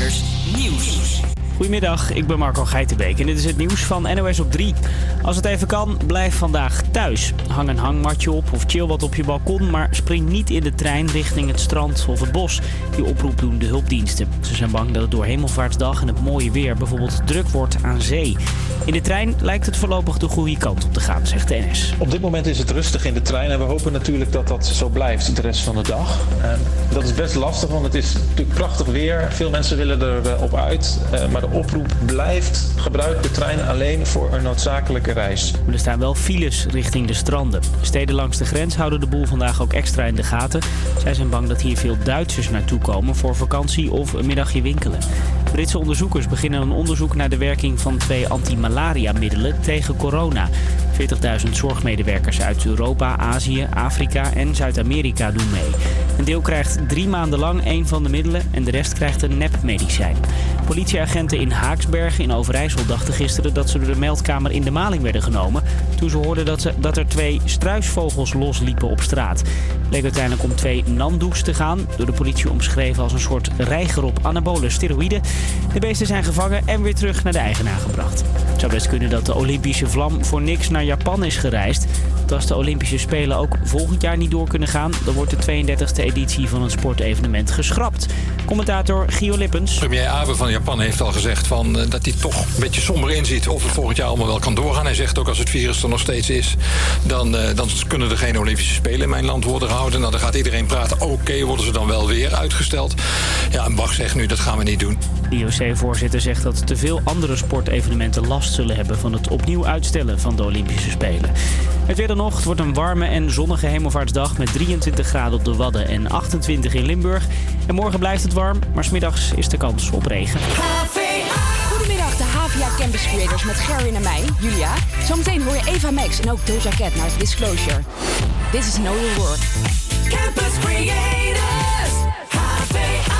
Creators Nieuws. Goedemiddag, ik ben Marco Geitenbeek en dit is het nieuws van NOS op 3. Als het even kan, blijf vandaag thuis. Hang een hangmatje op of chill wat op je balkon, maar spring niet in de trein richting het strand of het bos. Die oproep doen de hulpdiensten. Ze zijn bang dat het door Hemelvaartsdag en het mooie weer bijvoorbeeld druk wordt aan zee. In de trein lijkt het voorlopig de goede kant op te gaan, zegt de NS. Op dit moment is het rustig in de trein en we hopen natuurlijk dat dat zo blijft de rest van de dag. En dat is best lastig, want het is natuurlijk prachtig weer. Veel mensen willen erop uit, eh, maar oproep blijft gebruik de trein alleen voor een noodzakelijke reis. Er staan wel files richting de stranden. Steden langs de grens houden de boel vandaag ook extra in de gaten. Zij zijn bang dat hier veel Duitsers naartoe komen voor vakantie of een middagje winkelen. Britse onderzoekers beginnen een onderzoek naar de werking van twee antimalaria-middelen tegen corona. 40.000 zorgmedewerkers uit Europa, Azië, Afrika en Zuid-Amerika doen mee. Een deel krijgt drie maanden lang een van de middelen en de rest krijgt een nepmedicijn. Politieagenten in Haaksbergen in Overijssel dachten gisteren dat ze door de meldkamer in de maling werden genomen. Toen ze hoorden dat, ze, dat er twee struisvogels losliepen op straat. Leek uiteindelijk om twee nandoes te gaan, door de politie omschreven als een soort reiger op anabole steroïden. De beesten zijn gevangen en weer terug naar de eigenaar gebracht. Het zou best kunnen dat de Olympische vlam voor niks naar Japan is gereisd. Want als de Olympische Spelen ook volgend jaar niet door kunnen gaan, dan wordt de 32e editie van het sportevenement geschrapt. Commentator Gio Lippens. Premier Abe van Japan heeft al gezegd van, eh, dat hij toch een beetje somber inziet of het volgend jaar allemaal wel kan doorgaan. Hij zegt ook als het virus er nog steeds is, dan, uh, dan kunnen er geen Olympische Spelen in mijn land worden gehouden. Nou, dan gaat iedereen praten, oké, worden ze dan wel weer uitgesteld. Ja, en Bach zegt nu, dat gaan we niet doen. De IOC-voorzitter zegt dat te veel andere sportevenementen last zullen hebben van het opnieuw uitstellen van de Olympische Spelen. Het weer dan nog. Het wordt een warme en zonnige hemelvaartsdag met 23 graden op de Wadden en 28 in Limburg. En morgen blijft het warm, maar smiddags is de kans op regen. Campus Creators met Gerwin en mij, Julia. Zometeen hoor je Eva Max en ook Doja Cat naar Disclosure. This is Know Your Word. Campus Creators. HVA.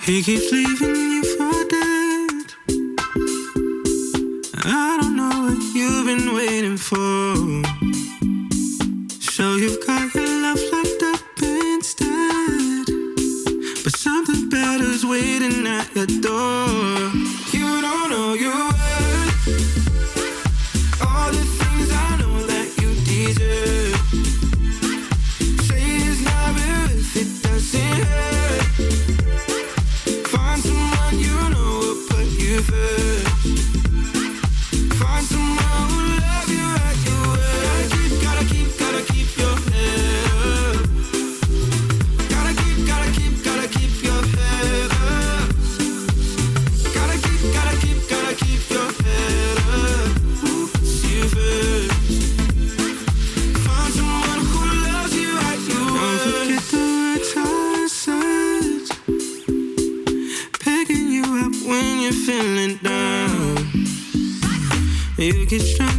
He keeps leaving you for dead. I don't know what you've been waiting for. So you've got better's waiting at your door. it strong.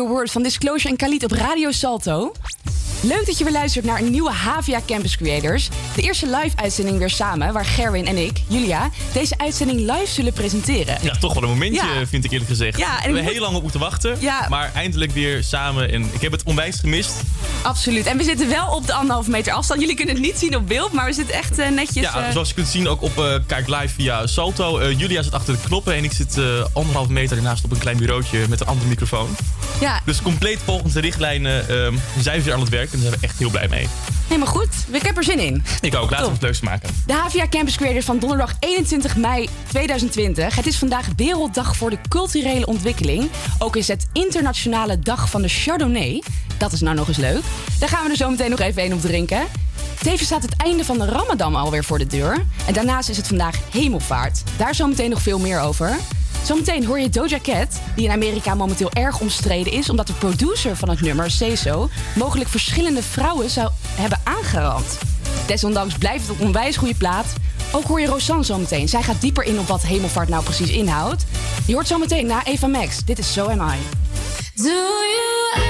Your Word van Disclosure en Khalid op Radio Salto. Leuk dat je weer luistert naar een nieuwe Havia Campus Creators. De eerste live-uitzending weer samen, waar Gerwin en ik, Julia, deze uitzending live zullen presenteren. Ja, toch wel een momentje, Ja. vind ik eerlijk gezegd. Ja, We hebben moet- heel lang op moeten wachten. Ja. Maar eindelijk weer samen. En ik heb het onwijs gemist. Absoluut. En we zitten wel op de anderhalve meter afstand. Jullie kunnen het niet zien op beeld, maar we zitten echt eh, netjes... ja, eh, zoals je kunt zien ook op eh, Kijk Live via Salto. Julia zit achter de knoppen en ik zit anderhalf meter ernaast op een klein bureautje met een andere microfoon. Ja, Dus compleet volgens de richtlijnen ehm, zijn we weer aan het werk en daar zijn we echt heel blij mee. helemaal goed. Ik heb er zin in. Ik ook, laten we het leukste maken. De Havia Campus Creators van donderdag 21 mei 2020. Het is vandaag Werelddag voor de culturele ontwikkeling. Ook is het internationale dag van de Chardonnay. Dat is nou nog eens leuk. Daar gaan we er zo meteen nog even een op drinken. Tevens staat het einde van de Ramadan alweer voor de deur. En daarnaast is het vandaag hemelvaart. Daar zometeen nog veel meer over. Zometeen hoor je Doja Cat, die in Amerika momenteel erg omstreden is... omdat de producer van het nummer, Seso, mogelijk verschillende vrouwen zou hebben aangerand. Desondanks blijft het een onwijs goede plaat. Ook hoor je Rosanne zo meteen. Zij gaat dieper in op wat hemelvaart nou precies inhoudt. Je hoort zo meteen na Eva Max. Dit is So Am I. Do you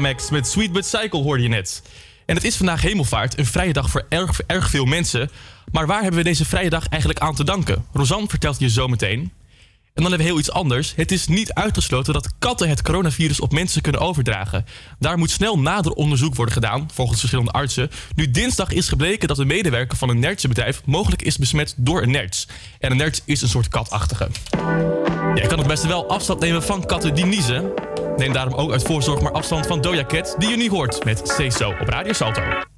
Max met Sweet But Cycle hoorde je net. En het is vandaag hemelvaart, een vrije dag voor erg, erg veel mensen. Maar waar hebben we deze vrije dag eigenlijk aan te danken? Rosanne vertelt je zo meteen. En dan hebben we heel iets anders. Het is niet uitgesloten dat katten het coronavirus op mensen kunnen overdragen. Daar moet snel nader onderzoek worden gedaan, volgens verschillende artsen. Nu dinsdag is gebleken dat een medewerker van een nertsenbedrijf mogelijk is besmet door een nerts. En een nerts is een soort katachtige. Ja, je kan het beste wel afstand nemen van katten die niezen. Neem daarom ook uit voorzorg maar afstand van Doja Cat, die je nu hoort met Say So op Radio Salto.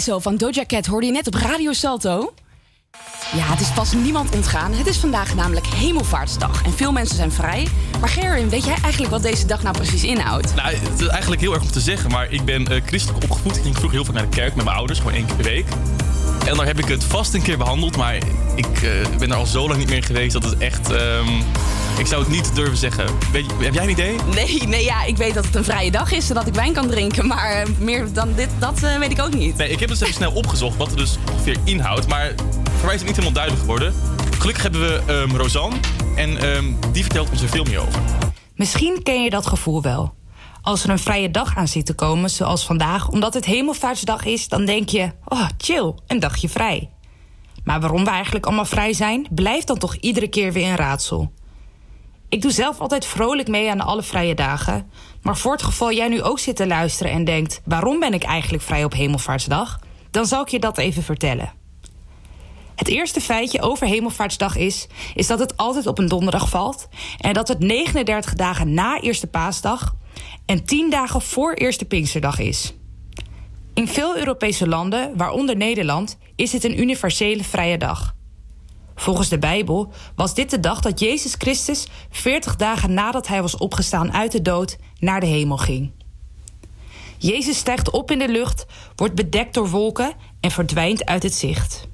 Zezo van Doja Cat hoorde je net op Radio Salto. Ja, het is pas niemand ontgaan. Het is vandaag namelijk Hemelvaartsdag. En veel mensen zijn vrij. Maar Gerwin, weet jij eigenlijk wat deze dag nou precies inhoudt? Nou, het is eigenlijk heel erg om te zeggen, maar ik ben eh, christelijk opgevoed. Ik ging heel vaak naar de kerk met mijn ouders, gewoon één keer per week. En daar heb ik het vast een keer behandeld, maar ik eh, ben er al zo lang niet meer geweest dat het echt... ehm, ik zou het niet durven zeggen. Weet je- heb jij een idee? Nee, nee, ja, ik weet dat het een vrije dag is, zodat ik wijn kan drinken. Maar eh, meer dan dit, dat eh, weet ik ook niet. Nee, ik heb het even snel opgezocht wat er dus ongeveer inhoudt. Maar voor mij is het niet helemaal duidelijk geworden. Gelukkig hebben we ehm Rosanne en ehm, die vertelt ons er veel meer over. Misschien ken je dat gevoel wel. Als er een vrije dag aan zit te komen, zoals vandaag, omdat het Hemelvaartsdag is, dan denk je: oh, chill, een dagje vrij. Maar waarom we eigenlijk allemaal vrij zijn, blijft dan toch iedere keer weer een raadsel. Ik doe zelf altijd vrolijk mee aan alle vrije dagen. Maar voor het geval jij nu ook zit te luisteren en denkt: waarom ben ik eigenlijk vrij op Hemelvaartsdag? Dan zal ik je dat even vertellen. Het eerste feitje over Hemelvaartsdag is, is dat het altijd op een donderdag valt en dat het 39 dagen na Eerste Paasdag en 10 dagen voor Eerste Pinksterdag is. In veel Europese landen, waaronder Nederland, is dit een universele vrije dag. Volgens de Bijbel was dit de dag dat Jezus Christus 40 dagen nadat hij was opgestaan uit de dood naar de hemel ging. Jezus stijgt op in de lucht, wordt bedekt door wolken en verdwijnt uit het zicht.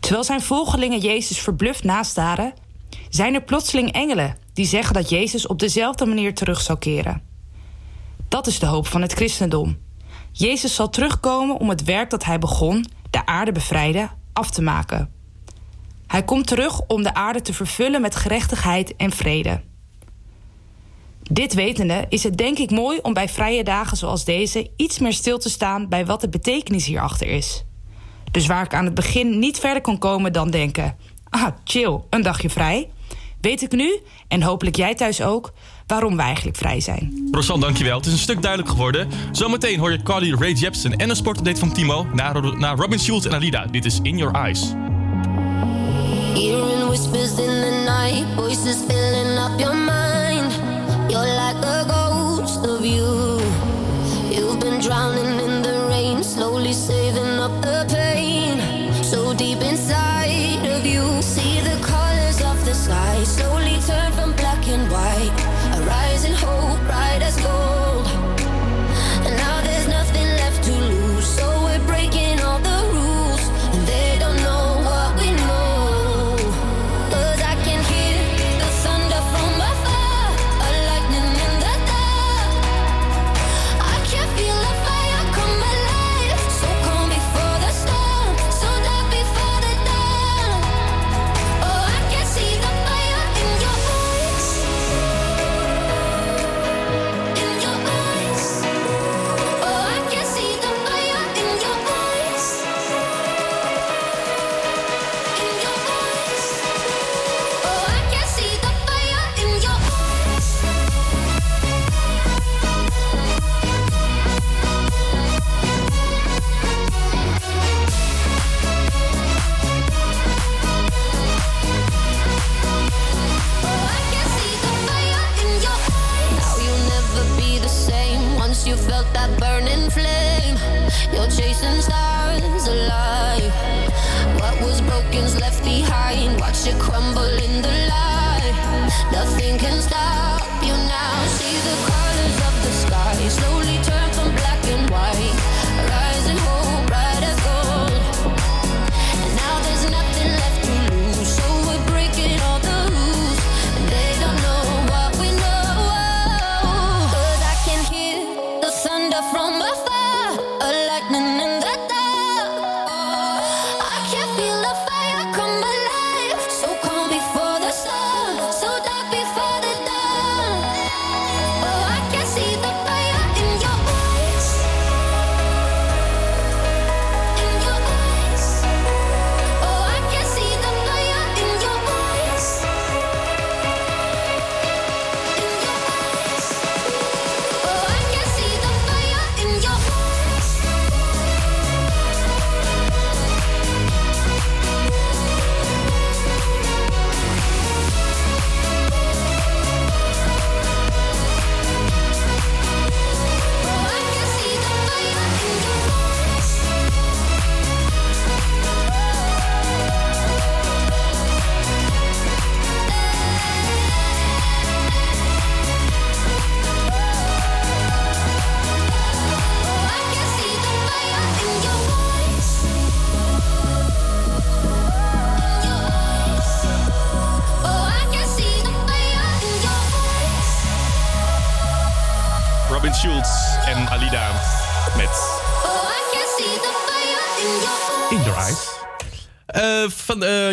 Terwijl zijn volgelingen Jezus verbluft nastaren, zijn er plotseling engelen die zeggen dat Jezus op dezelfde manier terug zal keren. Dat is de hoop van het christendom. Jezus zal terugkomen om het werk dat hij begon, de aarde bevrijden, af te maken. Hij komt terug om de aarde te vervullen met gerechtigheid en vrede. Dit wetende is het denk ik mooi om bij vrije dagen zoals deze iets meer stil te staan bij wat de betekenis hierachter is. Dus waar ik aan het begin niet verder kon komen dan denken: ah, chill, een dagje vrij. Weet ik nu, en hopelijk jij thuis ook, waarom we eigenlijk vrij zijn. Rosanne, dankjewel. Het is een stuk duidelijk geworden. Zometeen hoor je Carly Rae Jepsen en een sportupdate van Timo... na, na Robin Schulz en Alida. Dit is In Your Eyes. Hearing whispers in the night, voices filling up your mind. You're like a ghost of you. You've been drowning in the rain, slowly saving up the pain. So deep inside of you, see the colors of the sky slowly turn from black and white.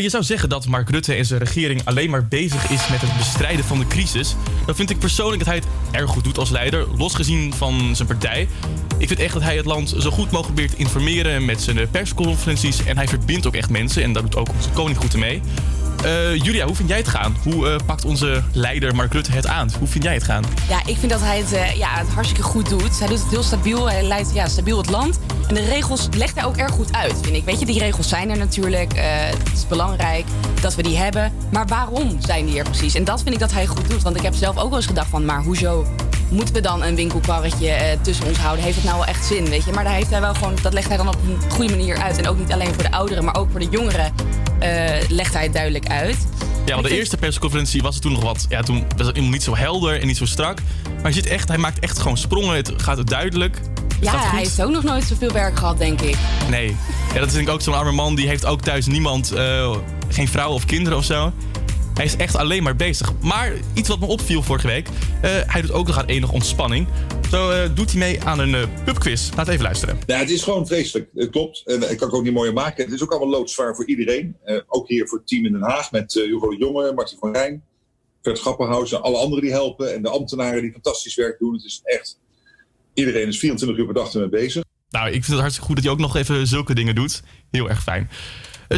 Je zou zeggen dat Mark Rutte en zijn regering alleen maar bezig is met het bestrijden van de crisis. Dan vind ik persoonlijk dat hij het erg goed doet als leider, losgezien van zijn partij. Ik vind echt dat hij het land zo goed mogelijk probeert te informeren met zijn persconferenties. En hij verbindt ook echt mensen en dat doet ook onze koning goed mee. Eh, Julia, hoe vind jij het gaan? Hoe eh, pakt onze leider Mark Rutte het aan? Hoe vind jij het gaan? Ja, ik vind dat hij het, eh, ja, het hartstikke goed doet. Hij doet het heel stabiel. Hij leidt ja, stabiel het land. En de regels legt hij ook erg goed uit, vind ik. Weet je, die regels zijn er natuurlijk. het is belangrijk dat we die hebben. Maar waarom zijn die er precies? En dat vind ik dat hij goed doet. Want ik heb zelf ook wel eens gedacht van... maar hoezo moeten we dan een winkelkarretje eh, tussen ons houden? Heeft het nou wel echt zin, weet je? Maar daar heeft hij wel gewoon, dat legt hij dan op een goede manier uit. En ook niet alleen voor de ouderen, maar ook voor de jongeren eh, legt hij het duidelijk uit. Ja, want de eerste persconferentie was het toen nog wat. Ja, toen was het niet zo helder en niet zo strak. Maar je ziet echt, hij maakt echt gewoon sprongen. Het gaat het duidelijk. Het Ja, hij heeft ook nog nooit zoveel werk gehad, denk ik. Nee. Ja, dat is denk ik ook zo'n arme man. Die heeft ook thuis niemand, eh, geen vrouw of kinderen of zo. Hij is echt alleen maar bezig. Maar iets wat me opviel vorige week. eh, hij doet ook nog aan enige ontspanning. Zo eh, doet hij mee aan een eh, pubquiz. Laat even luisteren. Ja, het is gewoon vreselijk. Het klopt. En ik kan het ook niet mooier maken. Het is ook allemaal loodzwaar voor iedereen. Ook hier voor het team in Den Haag met Hugo de Jonge, Martin van Rijn, Vert Grapperhaus en alle anderen die helpen. En de ambtenaren die fantastisch werk doen. Het is echt... Iedereen is 24 uur per dag ermee bezig. Nou, ik vind het hartstikke goed dat hij ook nog even zulke dingen doet. Heel erg fijn.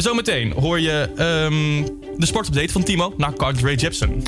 Zometeen hoor je ehm, de sportupdate van Timo naar Carly Jepsen.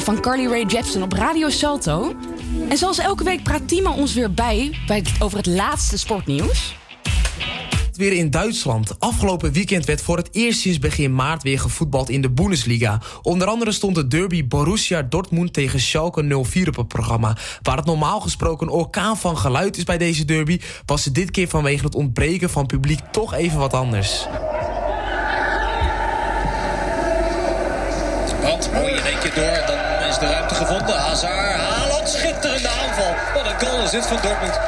Van Carly Rae Jepsen op Radio Salto. En zoals elke week praat Timo ons weer bij, bij over het laatste sportnieuws. Weer in Duitsland. Afgelopen weekend werd voor het eerst sinds begin maart weer gevoetbald in de Bundesliga. Onder andere stond de derby Borussia Dortmund tegen Schalke 04 op het programma. Waar het normaal gesproken een orkaan van geluid is bij deze derby... was het dit keer vanwege het ontbreken van publiek toch even wat anders. Want mooi in één keer door en dan is de ruimte gevonden. Hazard, Haaland, schitterende aanval. Wat een goal is dit van Dortmund.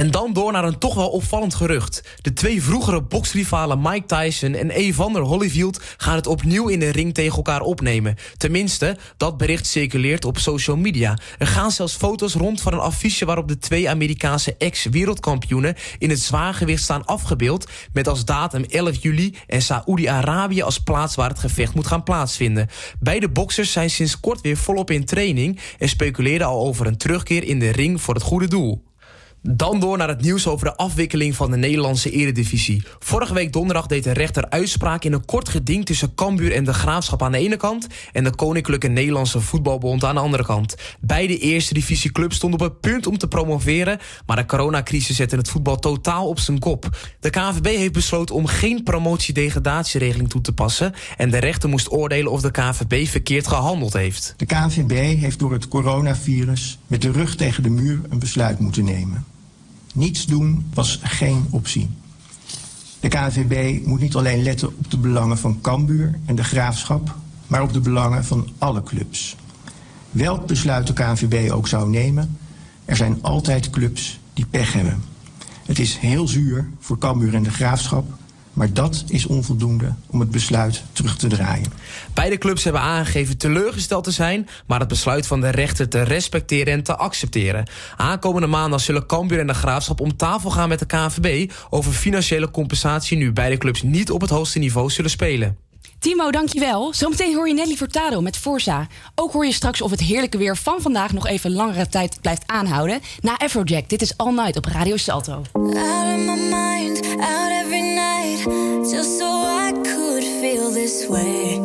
En dan door naar een toch wel opvallend gerucht. De twee vroegere boksrivalen Mike Tyson en Evander Holyfield... gaan het opnieuw in de ring tegen elkaar opnemen. Tenminste, dat bericht circuleert op social media. Er gaan zelfs foto's rond van een affiche... waarop de twee Amerikaanse ex-wereldkampioenen... in het zwaargewicht staan afgebeeld... met als datum 11 juli en Saoedi-Arabië als plaats... waar het gevecht moet gaan plaatsvinden. Beide boksers zijn sinds kort weer volop in training... en speculeerden al over een terugkeer in de ring voor het goede doel. Dan door naar het nieuws over de afwikkeling van de Nederlandse eredivisie. Vorige week donderdag deed de rechter uitspraak in een kort geding... tussen Cambuur en de Graafschap aan de ene kant... en de Koninklijke Nederlandse Voetbalbond aan de andere kant. Beide eerste divisieclubs stonden op het punt om te promoveren... maar de coronacrisis zette het voetbal totaal op zijn kop. De KNVB heeft besloten om geen promotie-degradatieregeling toe te passen... en de rechter moest oordelen of de KNVB verkeerd gehandeld heeft. De KNVB heeft door het coronavirus met de rug tegen de muur een besluit moeten nemen. Niets doen was geen optie. De KNVB moet niet alleen letten op de belangen van Cambuur en de Graafschap, maar op de belangen van alle clubs. Welk besluit de KNVB ook zou nemen, er zijn altijd clubs die pech hebben. Het is heel zuur voor Cambuur en de Graafschap, maar dat is onvoldoende om het besluit terug te draaien. Beide clubs hebben aangegeven teleurgesteld te zijn... maar het besluit van de rechter te respecteren en te accepteren. Aankomende maandag zullen Cambuur en de Graafschap om tafel gaan met de KNVB... over financiële compensatie nu beide clubs niet op het hoogste niveau zullen spelen. Timo, dankjewel. Zometeen hoor je Nelly Furtado met Forza. Ook hoor je straks of het heerlijke weer van vandaag nog even langere tijd blijft aanhouden. Na Afrojack, dit is All Night op Radio Salto. Out every night, just so I could feel this way.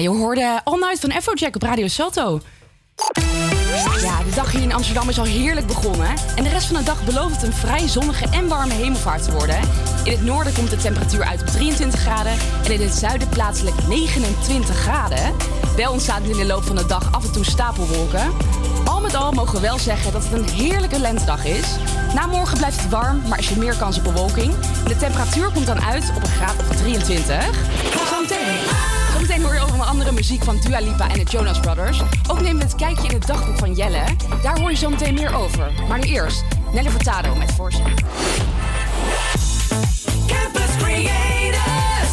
Je hoorde All Night van Afrojack op Radio Salto. Ja, de dag hier in Amsterdam is al heerlijk begonnen. En de rest van de dag belooft het een vrij zonnige en warme hemelvaart te worden. In het noorden komt de temperatuur uit op 23 graden en in het zuiden plaatselijk 29 graden. Wel ontstaat in de loop van de dag af en toe stapelwolken. Al met al mogen we wel zeggen dat het een heerlijke lentedag is. Na morgen blijft het warm, maar is er meer kans op bewolking. De temperatuur komt dan uit op een graad of 23. Zometeen. Zometeen hoor je over onder andere muziek van Dua Lipa en de Jonas Brothers. Ook nemen we het kijkje in het dagboek van Jelle. Daar hoor je zometeen meer over. Maar nu eerst Nelly Furtado met Forza. Campus Creators,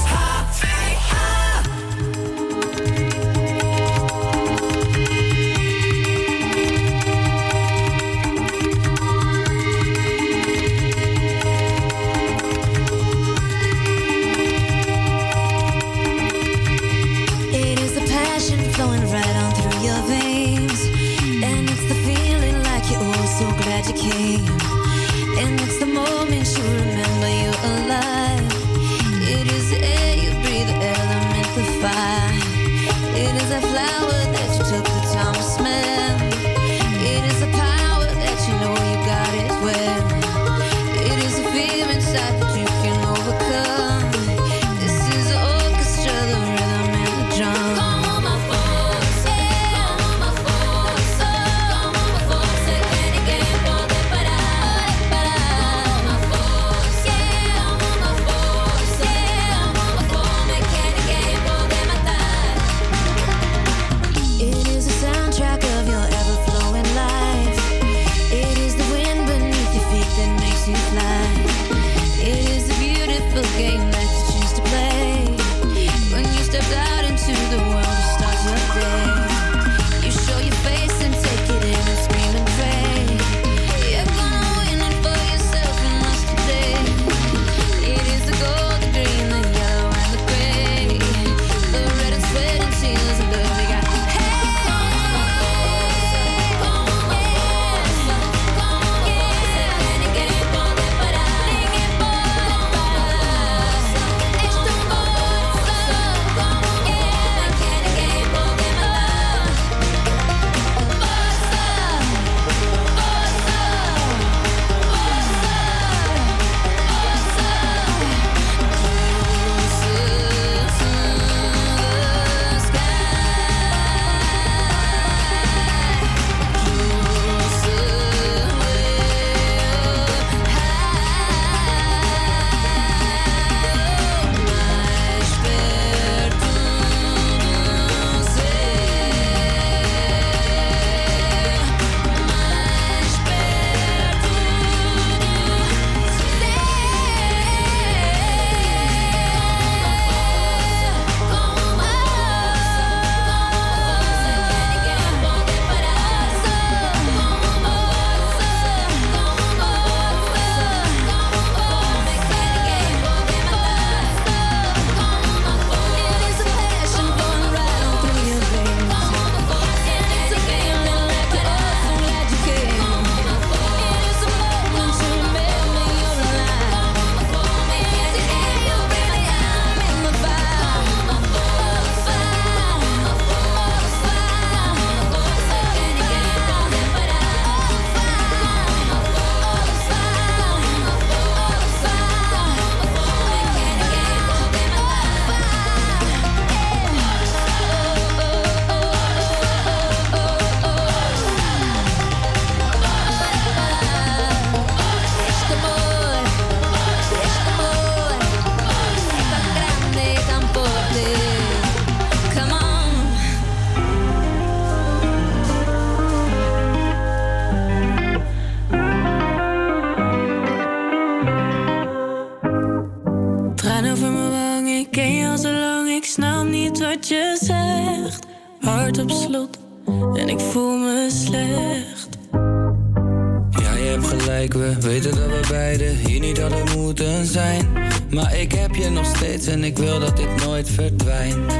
heb je nog steeds en ik wil dat dit nooit verdwijnt.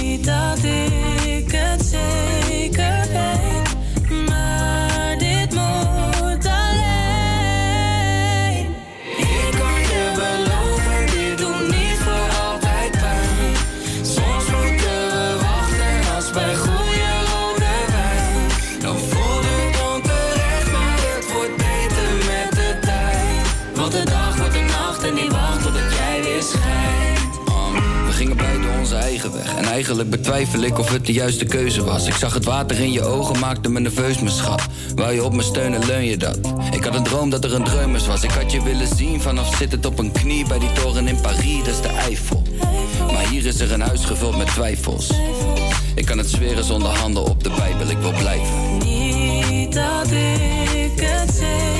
Niet dat ik eigenlijk betwijfel ik of het de juiste keuze was. Ik zag het water in je ogen, maakte me nerveus, mijn schat. Wou je op me steunen, leun je dat? Ik had een droom dat er een dreumes was. Ik had je willen zien vanaf zittend op een knie bij die toren in Parijs, dat is de Eiffel. Maar hier is er een huis gevuld met twijfels. Ik kan het zweren zonder handen op de Bijbel, ik wil blijven. Niet dat ik het zeker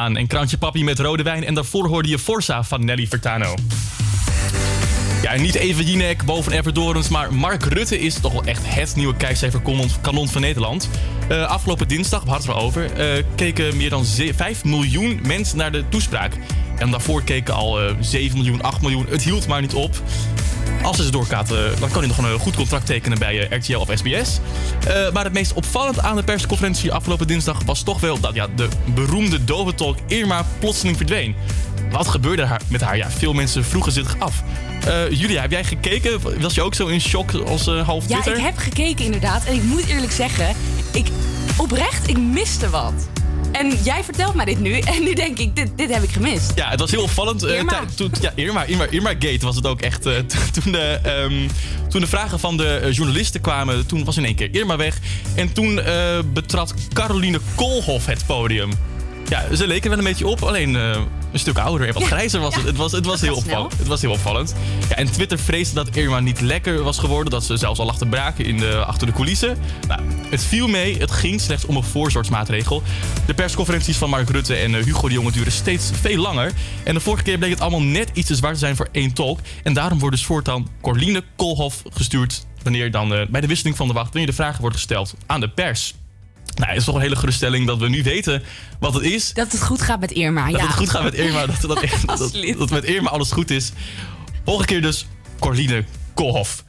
Maan en Krantje Papi met rode wijn. En daarvoor hoorde je Forza van Nelly Furtado. Ja, niet even Jinek boven Everdorens, maar Mark Rutte is toch wel echt het nieuwe kijkcijferkanon van Nederland. Eh, afgelopen dinsdag, we hadden het er over, eh, keken meer dan ze- 5 miljoen mensen naar de toespraak. En daarvoor keken al eh 7 miljoen, 8 miljoen. Het hield maar niet op. Als ze doorgaat, eh, dan kan hij nog een eh, goed contract tekenen bij eh, RTL of SBS. Maar het meest opvallend aan de persconferentie afgelopen dinsdag was toch wel dat ja, de beroemde doventolk Irma plotseling verdween. Wat gebeurde haar, met haar? Ja, veel mensen vroegen zich af. Julia, heb jij gekeken? Was je ook zo in shock als half Ja, Twitter? ik heb gekeken inderdaad. En ik moet eerlijk zeggen, ik, oprecht, ik miste wat. En jij vertelt mij dit nu. En nu denk ik, dit, dit heb ik gemist. Ja, het was heel opvallend. eh, Irma. toen, ja, Irma, Irma, Irma Gate was het ook echt. eh, toen, de, ehm, toen de vragen van de eh, journalisten kwamen, toen was in één keer Irma weg. En toen eh, betrad Caroline Koolhof het podium. Ja, ze leken wel een beetje op, alleen eh, een stuk ouder en wat grijzer was het. Het was, het was heel opvallend. Het was heel opvallend. Ja, en Twitter vreesde dat Irma niet lekker was geworden. Dat ze zelfs al lag te braken in de, achter de coulissen. Nou, het viel mee. Het ging slechts om een voorzorgsmaatregel. De persconferenties van Mark Rutte en eh, Hugo de Jonge duren steeds veel langer. En de vorige keer bleek het allemaal net iets te zwaar te zijn voor één tolk. En daarom wordt dus voortaan Corline Koolhof gestuurd... wanneer dan eh, bij de wisseling van de wacht... wanneer de vragen worden gesteld aan de pers. Nou, het is toch een hele geruststelling dat we nu weten wat het is. Dat het goed gaat met Irma. Dat ja. het goed gaat met Irma. Dat, dat, dat, dat met Irma alles goed is. Volgende keer dus Corline Koolhof.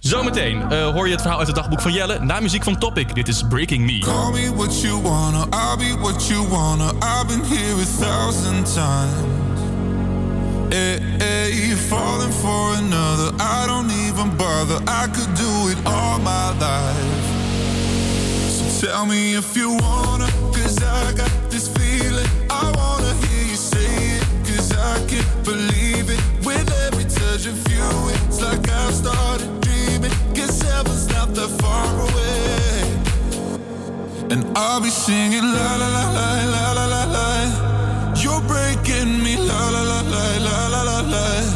Zometeen eh, hoor je het verhaal uit het dagboek van Jelle. Na muziek van Topic. Dit is Breaking Me. Call me what you wanna, I'll be what you wanna. I've been here a thousand times. Eh, for another. I don't even bother. I could do it all my life. Tell me if you wanna, cause I got this feeling. I wanna hear you say it, cause I can't believe it. With every touch of you, it's like I've started dreaming. Heaven's not that far away. And I'll be singing la la la la la la la la. You're breaking me la la la la la la la la.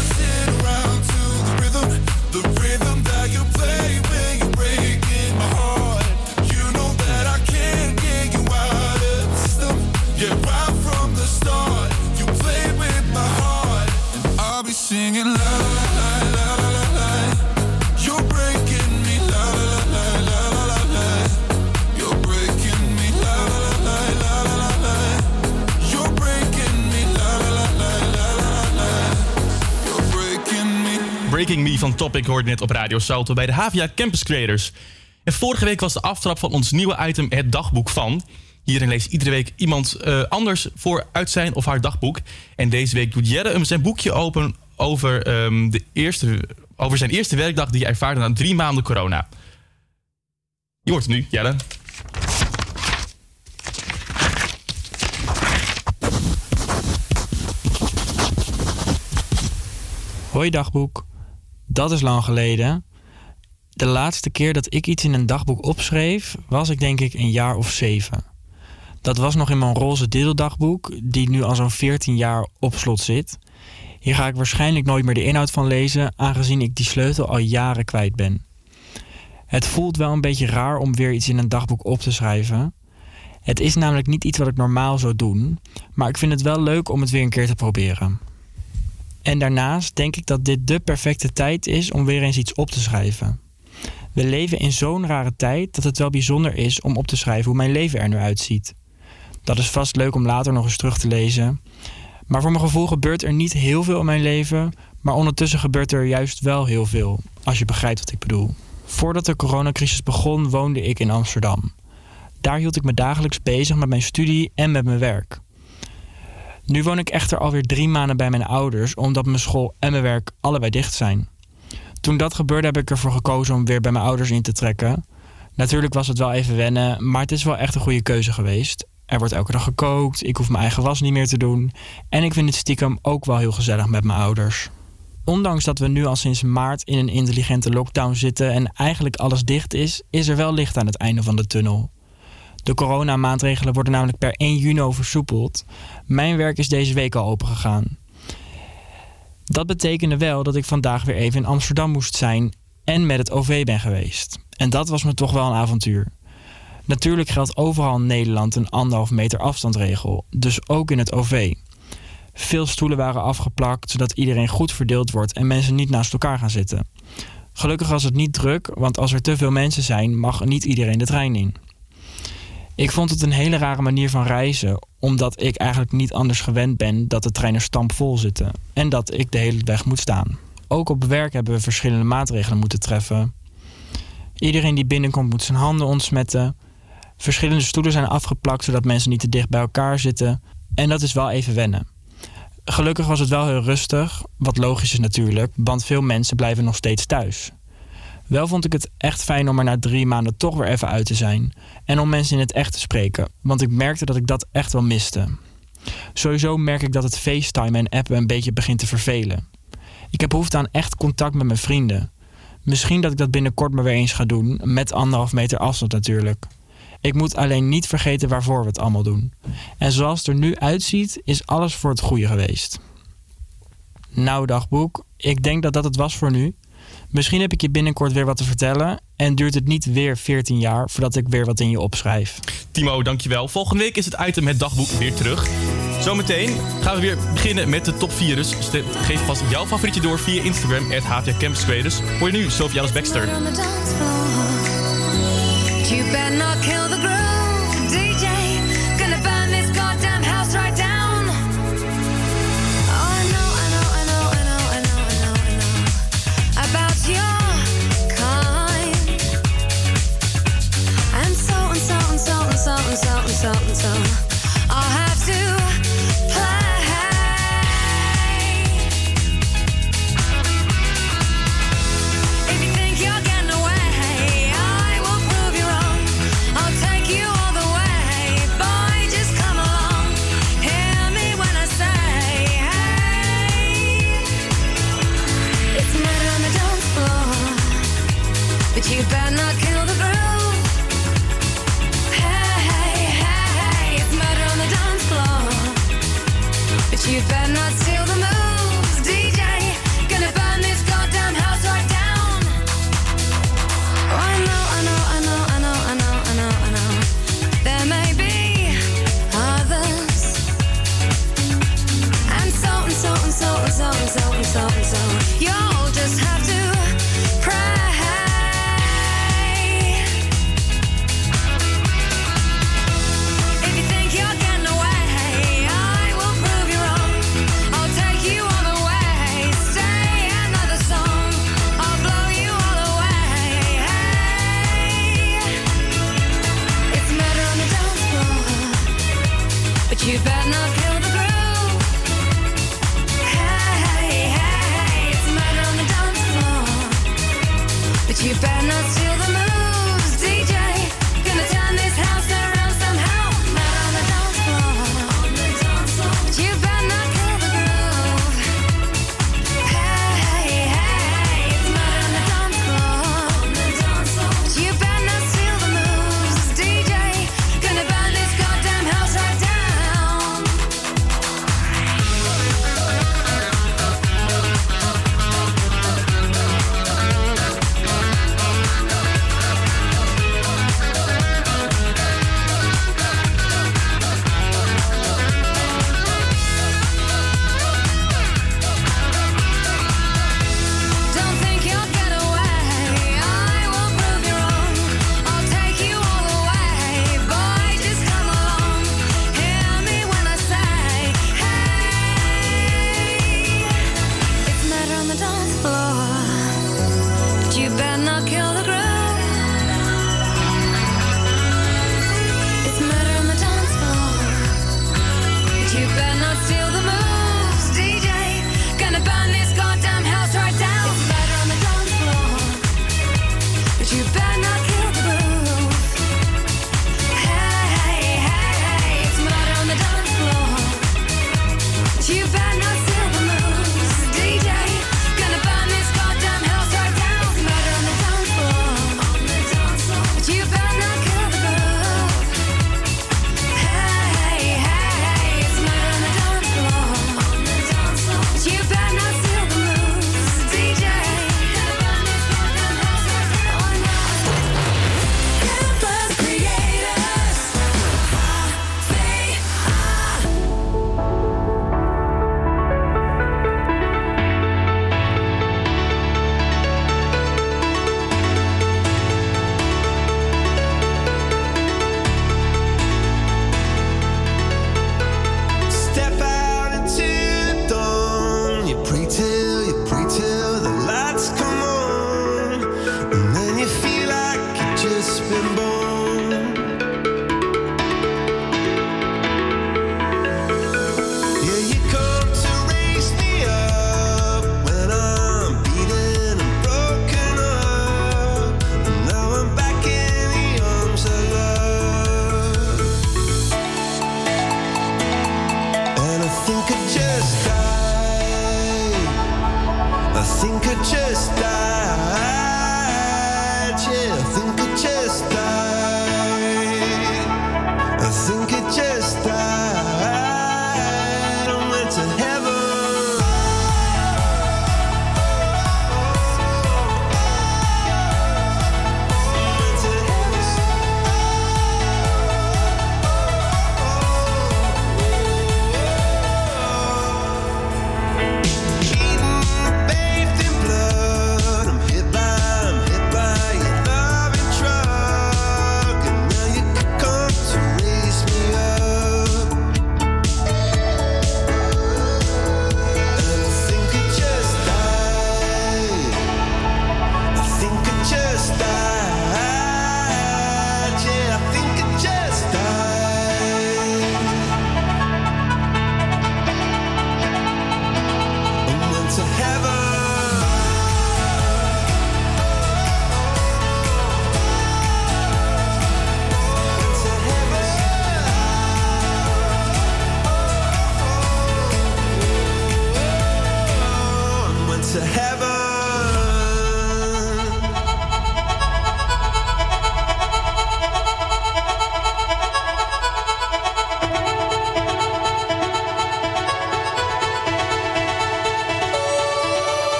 Breaking Me van Topic hoorde net op Radio Salto bij de HVA Campus Creators. En vorige week was de aftrap van ons nieuwe item Het Dagboek van. Hierin leest iedere week iemand eh, anders voor uit zijn of haar dagboek. En deze week doet Jelle hem zijn boekje open over, ehm, de eerste, over zijn eerste werkdag die hij ervaarde na drie maanden corona. Je hoort het nu, Jelle. Hoi dagboek. Dat is lang geleden. De laatste keer dat ik iets in een dagboek opschreef, was ik denk ik een jaar of zeven. Dat was nog in mijn roze diddeldagboek, die nu al zo'n 14 jaar op slot zit. Hier ga ik waarschijnlijk nooit meer de inhoud van lezen, aangezien ik die sleutel al jaren kwijt ben. Het voelt wel een beetje raar om weer iets in een dagboek op te schrijven. Het is namelijk niet iets wat ik normaal zou doen, maar ik vind het wel leuk om het weer een keer te proberen. En daarnaast denk ik dat dit de perfecte tijd is om weer eens iets op te schrijven. We leven in zo'n rare tijd dat het wel bijzonder is om op te schrijven hoe mijn leven er nu uitziet. Dat is vast leuk om later nog eens terug te lezen. Maar voor mijn gevoel gebeurt er niet heel veel in mijn leven, maar ondertussen gebeurt er juist wel heel veel, als je begrijpt wat ik bedoel. Voordat de coronacrisis begon, woonde ik in Amsterdam. Daar hield ik me dagelijks bezig met mijn studie en met mijn werk. Nu woon ik echter alweer drie maanden bij mijn ouders, omdat mijn school en mijn werk allebei dicht zijn. Toen dat gebeurde heb ik ervoor gekozen om weer bij mijn ouders in te trekken. Natuurlijk was het wel even wennen, maar het is wel echt een goede keuze geweest. Er wordt elke dag gekookt, ik hoef mijn eigen was niet meer te doen. En ik vind het stiekem ook wel heel gezellig met mijn ouders. Ondanks dat we nu al sinds maart in een intelligente lockdown zitten en eigenlijk alles dicht is, is er wel licht aan het einde van de tunnel. De coronamaatregelen worden namelijk per 1 juni versoepeld. Mijn werk is deze week al opengegaan. Dat betekende wel dat ik vandaag weer even in Amsterdam moest zijn en met het OV ben geweest. En dat was me toch wel een avontuur. Natuurlijk geldt overal in Nederland een anderhalf meter afstandregel, dus ook in het OV. Veel stoelen waren afgeplakt zodat iedereen goed verdeeld wordt en mensen niet naast elkaar gaan zitten. Gelukkig was het niet druk, want als er te veel mensen zijn, mag niet iedereen de trein in. Ik vond het een hele rare manier van reizen, omdat ik eigenlijk niet anders gewend ben dat de treinen stampvol zitten en dat ik de hele weg moet staan. ook op werk hebben we verschillende maatregelen moeten treffen. Iedereen die binnenkomt moet zijn handen ontsmetten. Verschillende stoelen zijn afgeplakt zodat mensen niet te dicht bij elkaar zitten. En dat is wel even wennen. Gelukkig was het wel heel rustig, wat logisch is natuurlijk, want veel mensen blijven nog steeds thuis. Wel vond ik het echt fijn om er na drie maanden toch weer even uit te zijn. En om mensen in het echt te spreken, want ik merkte dat ik dat echt wel miste. Sowieso merk ik dat het FaceTime en appen een beetje begint te vervelen. Ik heb behoefte aan echt contact met mijn vrienden. Misschien dat ik dat binnenkort maar weer eens ga doen, met anderhalf meter afstand natuurlijk. Ik moet alleen niet vergeten waarvoor we het allemaal doen. En zoals het er nu uitziet, is alles voor het goede geweest. Nou, dagboek, ik denk dat dat het was voor nu. Misschien heb ik je binnenkort weer wat te vertellen. En duurt het niet weer 14 jaar voordat ik weer wat in je opschrijf. Timo, dankjewel. Volgende week is het item Het Dagboek weer terug. Zometeen gaan we weer beginnen met de top 4. Dus geef vast jouw favorietje door via Instagram, at Campus Creators. Hoor je nu Sophie Alice Baxter. on the dance floor. You better not kill the groove, DJ. And so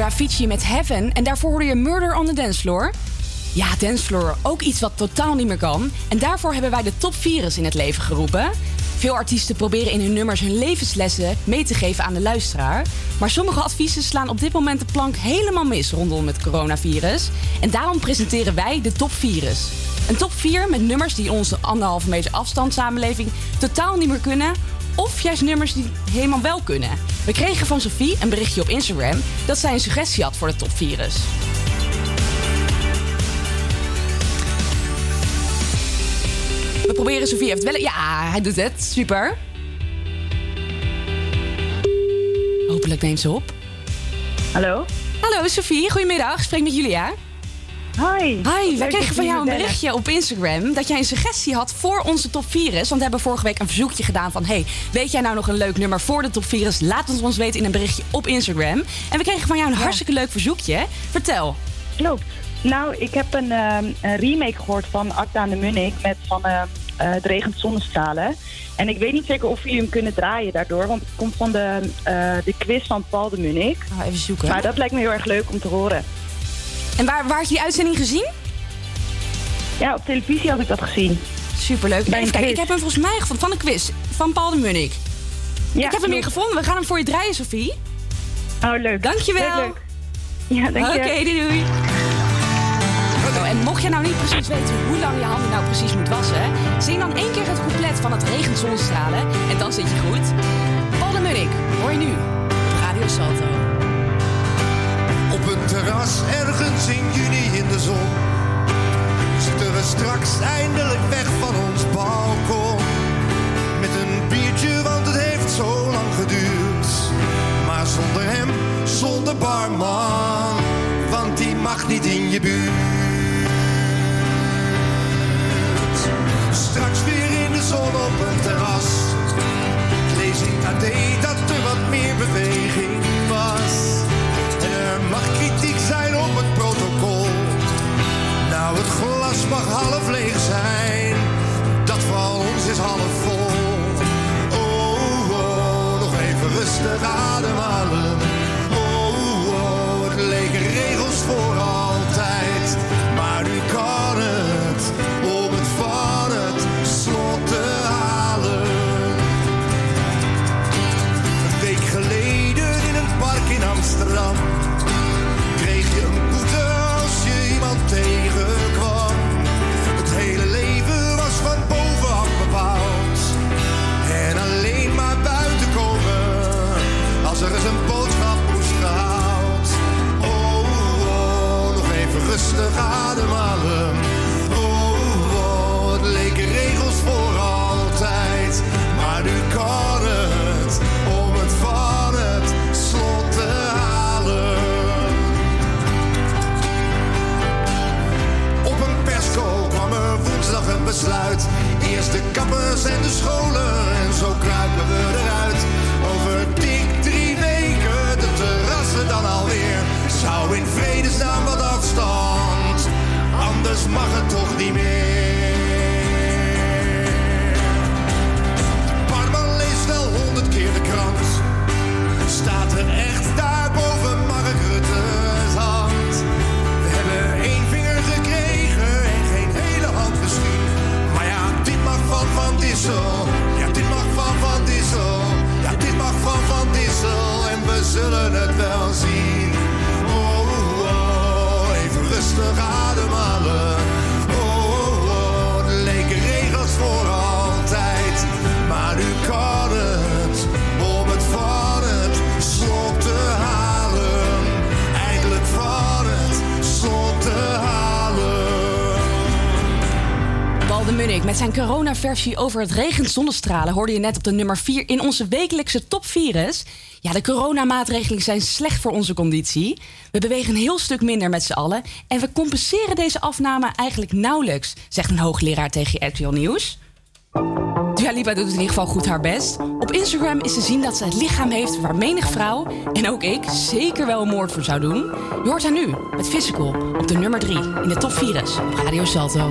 hoorde Avicii met Heaven en daarvoor hoorde je Murder on the Dance Floor. Ja, dancefloor, ook iets wat totaal niet meer kan. En daarvoor hebben wij de top 4 in het leven geroepen. Veel artiesten proberen in hun nummers hun levenslessen mee te geven aan de luisteraar. Maar sommige adviezen slaan op dit moment de plank helemaal mis rondom het coronavirus. En daarom presenteren wij de top 4. Een top 4 met nummers die onze anderhalve meter afstand samenleving totaal niet meer kunnen. Of juist nummers die helemaal wel kunnen. We kregen van Sophie een berichtje op Instagram dat zij een suggestie had voor de top 4. We proberen Sophie even te bellen. Ja, hij doet het. Super. Hopelijk neemt ze op. Hallo? Hallo Sophie, goedemiddag. Ik spreek met Julia. Hi. Hi, wij Leuk kregen van jou een berichtje op Instagram dat jij een suggestie had voor onze top 4's. Want we hebben vorige week een verzoekje gedaan van: hey, weet jij nou nog een leuk nummer voor de top 4's? Laat het ons weten in een berichtje op Instagram. En we kregen van jou een hartstikke leuk verzoekje. Vertel. Klopt. Nou, ik heb een, ehm, een remake gehoord van Acta aan de Munnik met van ehm, eh, Het regent zonnestralen. En ik weet niet zeker of jullie hem kunnen draaien daardoor, want het komt van de, eh, de quiz van Paul de Munnik. even zoeken. Maar dat lijkt me heel erg leuk om te horen. En waar, waar had je die uitzending gezien? Ja, op televisie had ik dat gezien. Superleuk. Even kijken, ik heb hem volgens mij gevonden van een quiz van Paul de Munnik. ik heb hem weer gevonden. We gaan hem voor je draaien, Sophie. Oh, leuk. Dankjewel. Leuk, leuk. Ja, dank je. Oké, doei doei. En mocht je nou niet precies weten hoe lang je handen nou precies moet wassen, zing dan één keer het couplet van het regent zonnestralen en dan zit je goed. Paul de Munnik, hoor je nu op Radio Salto. Op een terras ergens in juni in de zon zitten we straks eindelijk weg van ons balkon. Met een biertje, want het heeft zo lang geduurd. Maar zonder hem, zonder barman, want die mag niet in je buurt. Straks weer in de zon op een terras. Lees in AD dat er wat meer beweging Nou, het glas mag half leeg zijn. Dat van ons is half vol. Oh, oh, nog even rustig ademhalen. Eerst de kappers en de scholen en zo kruipen we eruit. Over dik drie weken de terrassen dan alweer. Zou in vredesnaam wat afstand, anders mag het toch niet meer. Coronaversie over het regent zonnestralen hoorde je net op de nummer 4 in onze wekelijkse top virus. Ja, de coronamaatregelen zijn slecht voor onze conditie. We bewegen een heel stuk minder met z'n allen en we compenseren deze afname eigenlijk nauwelijks, zegt een hoogleraar tegen RTL Nieuws. Dua doet in ieder geval goed haar best. Op Instagram is te zien dat ze het lichaam heeft waar menig vrouw, en ook ik, zeker wel een moord voor zou doen. Je hoort haar nu met Physical op de nummer 3 in de top virus Radio Salto.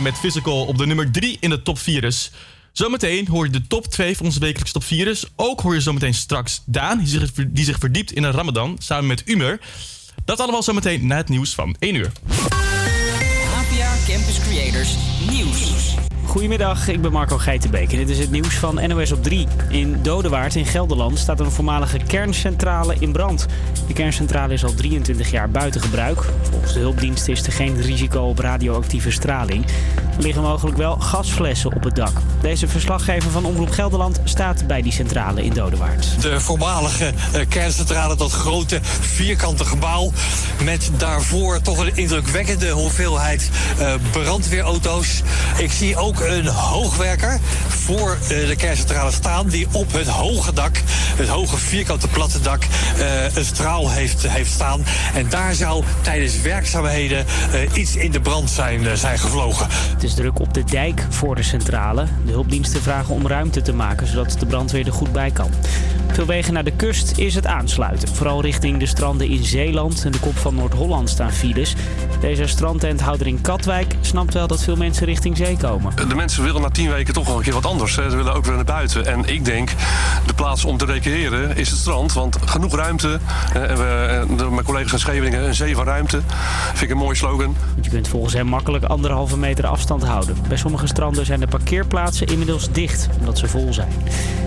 Met Physical op de nummer 3 in de top 4's. Zometeen hoor je de top 2 van onze wekelijkse top 4's. Ook hoor je zometeen straks Daan, die zich, die zich verdiept in een Ramadan samen met Umer. Dat allemaal zometeen na het nieuws van 1 uur. APA Campus Creators Nieuws. Goedemiddag, ik ben Marco Geitenbeek en dit is het nieuws van NOS op 3. In Dodewaard in Gelderland staat een voormalige kerncentrale in brand. De kerncentrale is al 23 jaar buiten gebruik. Volgens de hulpdienst is er geen risico op radioactieve straling. Er liggen mogelijk wel gasflessen op het dak. Deze verslaggever van Omroep Gelderland staat bij die centrale in Dodewaard. De voormalige eh, kerncentrale, dat grote vierkante gebouw. Met daarvoor toch een indrukwekkende hoeveelheid eh, brandweerauto's. Ik zie ook een hoogwerker voor eh, de kerncentrale staan. Die op het hoge dak, het hoge vierkante platte dak, eh, een straal heeft, heeft staan. En daar zou tijdens werkzaamheden eh, iets in de brand zijn, zijn gevlogen. Het is druk op de dijk voor de centrale. De hulpdiensten vragen om ruimte te maken zodat de brandweer er goed bij kan. Veel wegen naar de kust is het aansluiten. Vooral richting de stranden in Zeeland en de kop van Noord-Holland staan files. Deze strandtenthouder in Katwijk snapt wel dat veel mensen richting zee komen. De mensen willen na tien weken toch wel een keer wat anders. Hè. Ze willen ook weer naar buiten. En ik denk, de plaats om te recreëren is het strand. Want genoeg ruimte. En we, eh, mijn collega's van Scheveningen, een zee van ruimte. Vind ik een mooie slogan. Je kunt volgens hem makkelijk anderhalve meter afstand houden. Bij sommige stranden zijn de parkeerplaatsen inmiddels dicht, omdat ze vol zijn.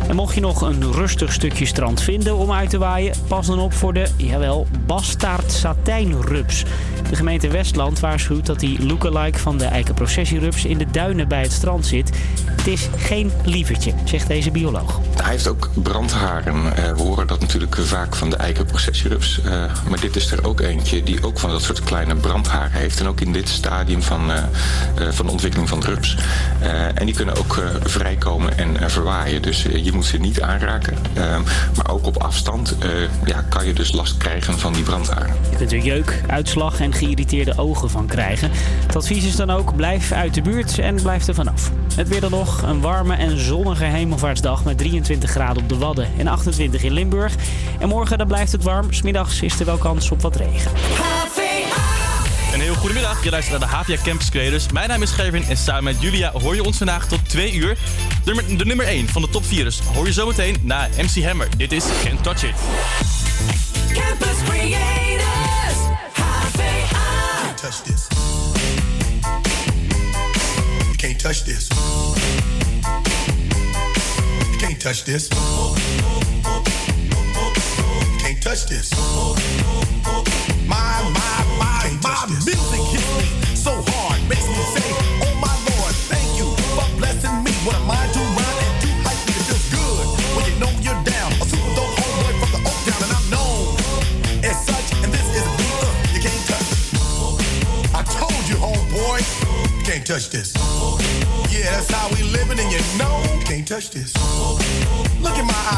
En mocht je nog een rustig stukje strand vinden om uit te waaien, pas dan op voor de, jawel, bastaard satijnrups. De gemeente Westland waarschuwt dat die lookalike van de eikenprocessierups in de duinen bij het strand zit. Het is geen lievertje, zegt deze bioloog. Hij heeft ook brandharen. Eh, we horen dat natuurlijk vaak van de eikenprocessierups. Eh, maar dit is er ook eentje die ook van dat soort kleine brandharen heeft. En ook in dit stadium van, eh, van de ontwikkeling van de rups. En die kunnen ook vrijkomen en verwaaien. Dus je moet ze niet aanraken. Eh, maar ook op afstand ja, kan je dus last krijgen van die brandharen. Je kunt er jeuk, uitslag en geïrriteerde ogen van krijgen. Het advies is dan ook, blijf uit de buurt en blijf er vanaf. Het weer dan nog, een warme en zonnige hemelvaartsdag met 23 graden op de Wadden en 28 in Limburg. En morgen dan blijft het warm, smiddags is er wel kans op wat regen. Een heel goedemiddag, je luistert naar de HVA Campus Creators. Mijn naam is Gervin en samen met Julia hoor je ons vandaag tot 2 uur. De, nummer- de nummer 1 van de top 4's hoor je zometeen na MC Hammer. Dit is Can't Touch It. Campus Creators. HVA. touch this. Can't touch this. You can't touch this. You can't touch this. My, my, my, my music hits me so hard. Can't touch this. Yeah, that's how we living, and you know can't touch this. Look in my eyes,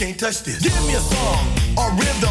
can't touch this. Give me a song or rhythm,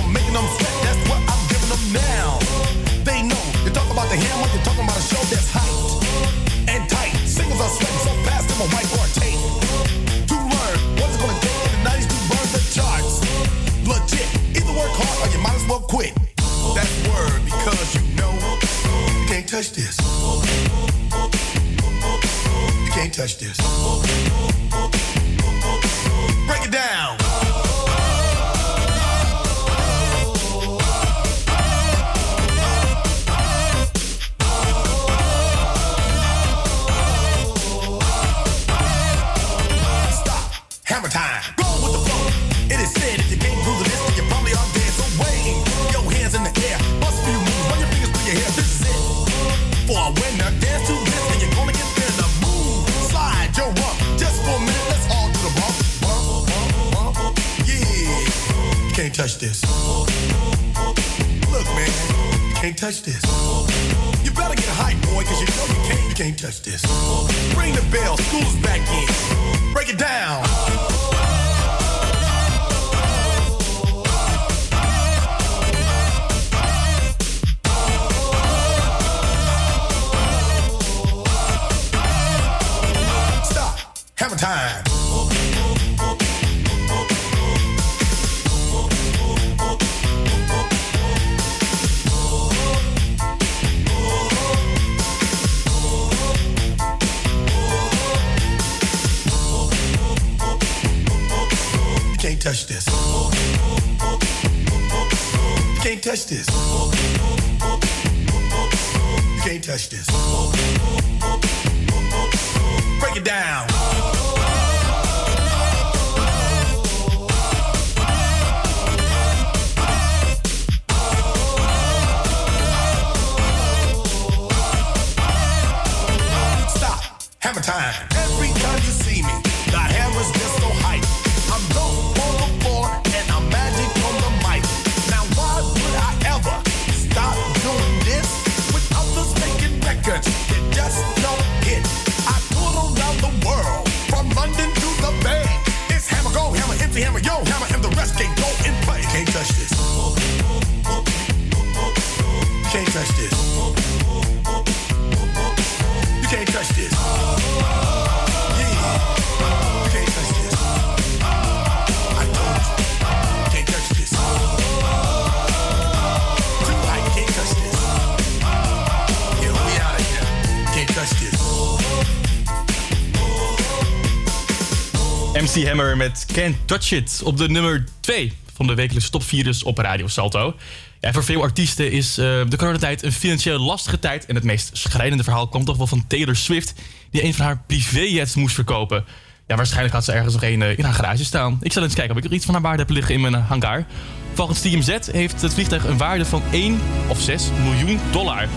Hammer met Can't Touch It op de nummer 2 van de wekelijkse topvirus op Radio Salto. Ja, voor veel artiesten is eh, de coronatijd een financieel lastige tijd. En het meest schrijnende verhaal kwam toch wel van Taylor Swift... die een van haar privéjets moest verkopen. Ja, waarschijnlijk had ze ergens nog een eh, in haar garage staan. Ik zal eens kijken of ik er iets van haar waarde heb liggen in mijn eh, hangar. Volgens TMZ heeft het vliegtuig een waarde van 1 of 6 miljoen dollar.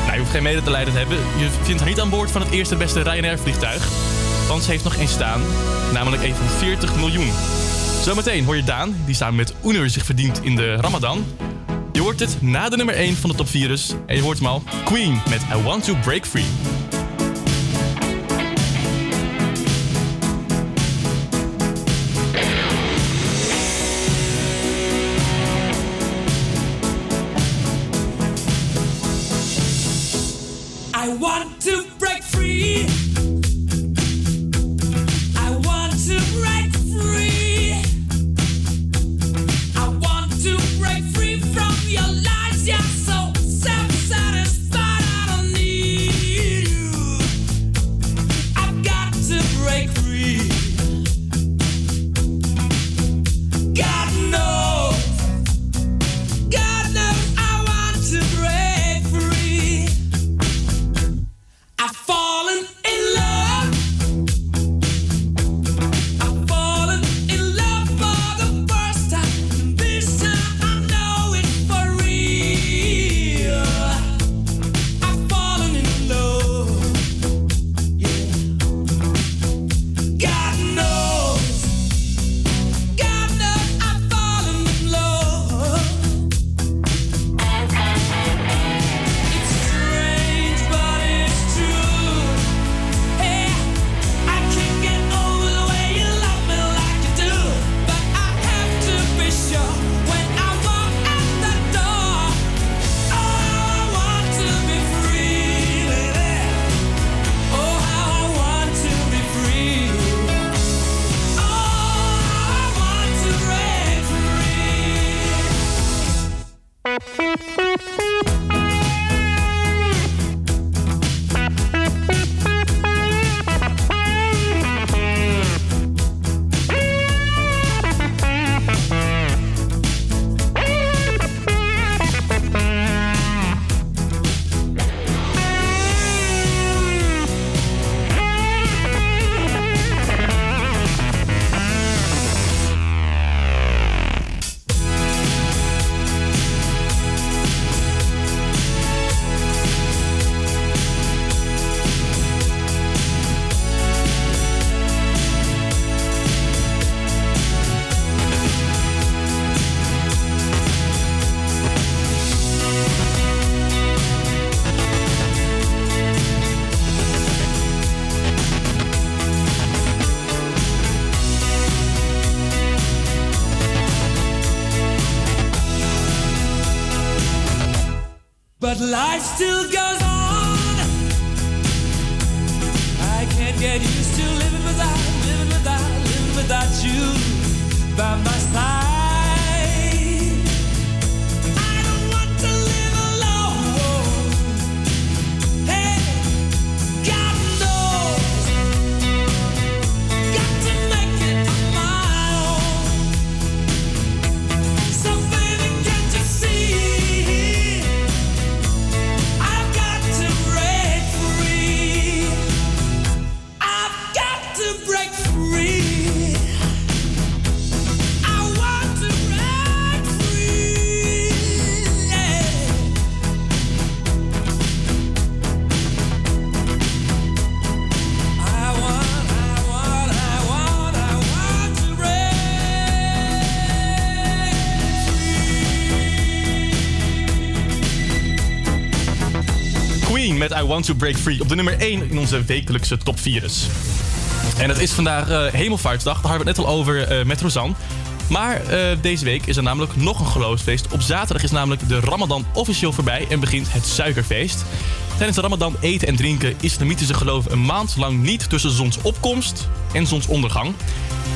Nou, je hoeft geen medelijden te hebben. Je vindt haar niet aan boord van het eerste beste Ryanair-vliegtuig. Want heeft nog één staan, namelijk een van 40 miljoen. Zometeen hoor je Daan, die samen met Oener zich verdient in de Ramadan. Je hoort het na de nummer 1 van de top virus. En je hoort hem al, Queen met I Want To Break Free. Want to Break Free op de nummer 1 in onze wekelijkse top 4. En het is vandaag eh, Hemelvaartsdag, daar hadden we het net al over eh, met Rosanne. Maar eh, deze week is er namelijk nog een geloofsfeest. Op zaterdag is namelijk de Ramadan officieel voorbij en begint het suikerfeest. Tijdens de Ramadan eten en drinken islamitische geloven een maand lang niet tussen zonsopkomst en zonsondergang.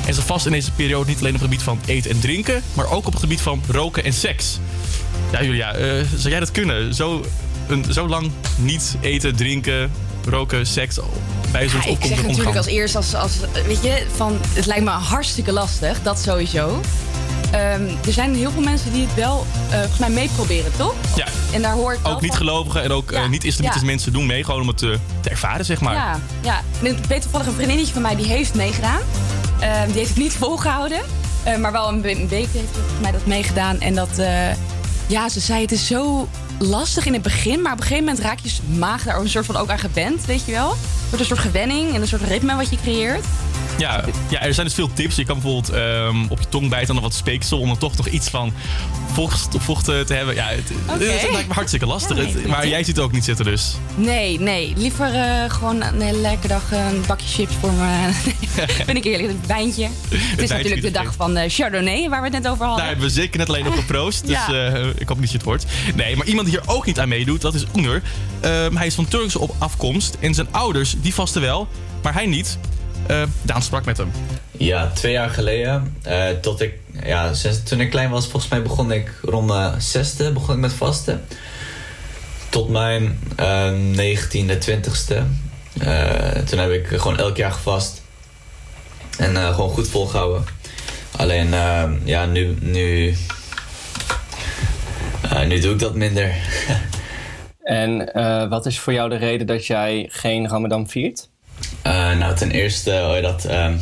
En ze vast in deze periode niet alleen op het gebied van eten en drinken, maar ook op het gebied van roken en seks. Ja, Julia, zou jij dat kunnen? Zo, een, zo lang niet eten, drinken, roken, seks bij Ja, ik zeg natuurlijk als eerst, als, als, weet je, van, het lijkt me hartstikke lastig, dat sowieso. Ehm, er zijn heel veel mensen die het wel, eh, volgens mij, meeproberen, toch? Ja. En daar hoor ik Ook van- niet-gelovigen en ook eh, niet-islamitische ja. mensen doen mee, gewoon om het eh, te ervaren, zeg maar. Ja, ja. En ik weet toevallig een vriendinnetje van mij die heeft meegedaan. Ehm, die heeft het niet volgehouden. Eh, maar wel een, we- een week heeft volgens mij dat meegedaan. En dat, ja, ze zei het is zo lastig in het begin. Maar op een gegeven moment raak je maag daar een soort van ook aan gewend, weet je wel. Het een soort gewenning en een soort ritme wat je creëert. Ja, ja, er zijn dus veel tips. Je kan bijvoorbeeld ehm, op je tong bijten en dan wat speeksel om er toch nog iets van vocht, vocht eh, te hebben. Ja, het, Oké. het lijkt me hartstikke lastig. Ja, Het- nee, maar jij ziet het ook niet zitten dus. Nee, nee. Liever eh, gewoon een hele lekkere dag eh, een bakje chips voor me. Vind ik eerlijk, een wijntje. Het is natuurlijk de dag van de Chardonnay, waar we het net over hadden. Daar hebben we zeker net alleen nog geproost. Dus Ja. eh, ik hoop niet dat je het hoort. Nee, maar iemand die hier ook niet aan meedoet, dat is Oenger. Ehm, hij is van Turkse op afkomst. En zijn ouders, die vasten wel. Maar hij niet. Eh, Daan sprak met hem. Ja, twee jaar geleden. eh, tot ik, ja, sinds, toen ik klein was, volgens mij begon ik rond mijn zesde begon ik met vasten. Tot mijn eh, negentiende, twintigste. Eh, toen heb ik gewoon elk jaar gevast. En eh, gewoon goed volgehouden. Alleen, eh, ja, nu, nu, eh, nu doe ik dat minder. En eh, wat is voor jou de reden dat jij geen Ramadan viert? Eh, nou, ten eerste, je dat. ehm,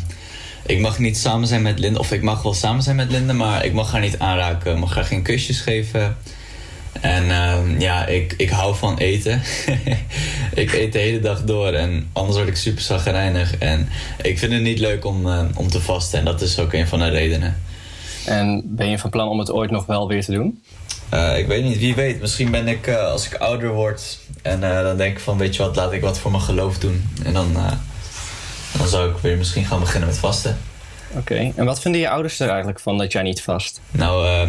ik mag niet samen zijn met Linde, of ik mag wel samen zijn met Linde, maar ik mag haar niet aanraken. Ik mag haar geen kusjes geven. En ehm, ja, ik, ik hou van eten. ik eet de hele dag door en anders word ik super zagrijnig. En ik vind het niet leuk om, eh, om te vasten en dat is ook een van de redenen. En ben je van plan om het ooit nog wel weer te doen? Eh, ik weet niet, wie weet. Misschien ben ik, eh, als ik ouder word en eh, dan denk ik van, weet je wat, laat ik wat voor mijn geloof doen. En dan, dan zou ik weer misschien gaan beginnen met vasten. Oké, en wat vinden je ouders er eigenlijk van dat jij niet vast? Nou,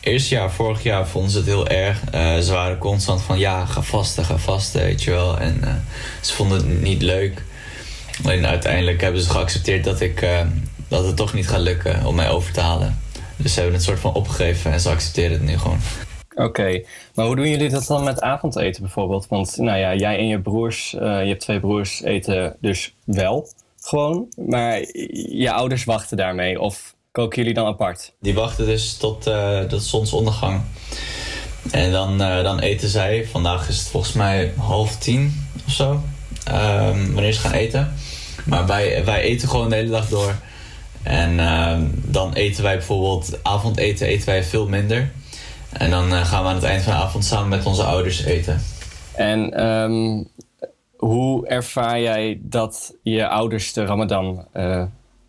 eerste jaar, vorig jaar vonden ze het heel erg. Ze waren constant van, ja, ga vasten, ga vasten, weet je wel. En ze vonden het niet leuk. En uiteindelijk hebben ze geaccepteerd dat, ik, dat het toch niet gaat lukken om mij over te halen. Dus ze hebben het soort van opgegeven en ze accepteren het nu gewoon. Oké, maar hoe doen jullie dat dan met avondeten bijvoorbeeld? Want nou ja, jij en je broers, eh, je hebt twee broers, eten dus wel gewoon. Maar je ouders wachten daarmee of koken jullie dan apart? Die wachten dus tot, tot zonsondergang. En dan, eh, dan eten zij. Vandaag is het volgens mij half tien of zo. ehm, wanneer ze gaan eten. Maar wij, wij eten gewoon de hele dag door. En ehm, dan eten wij bijvoorbeeld... Avondeten eten wij veel minder. En dan eh, gaan we aan het eind van de avond samen met onze ouders eten. En ehm, hoe ervaar jij dat je ouders de Ramadan eh,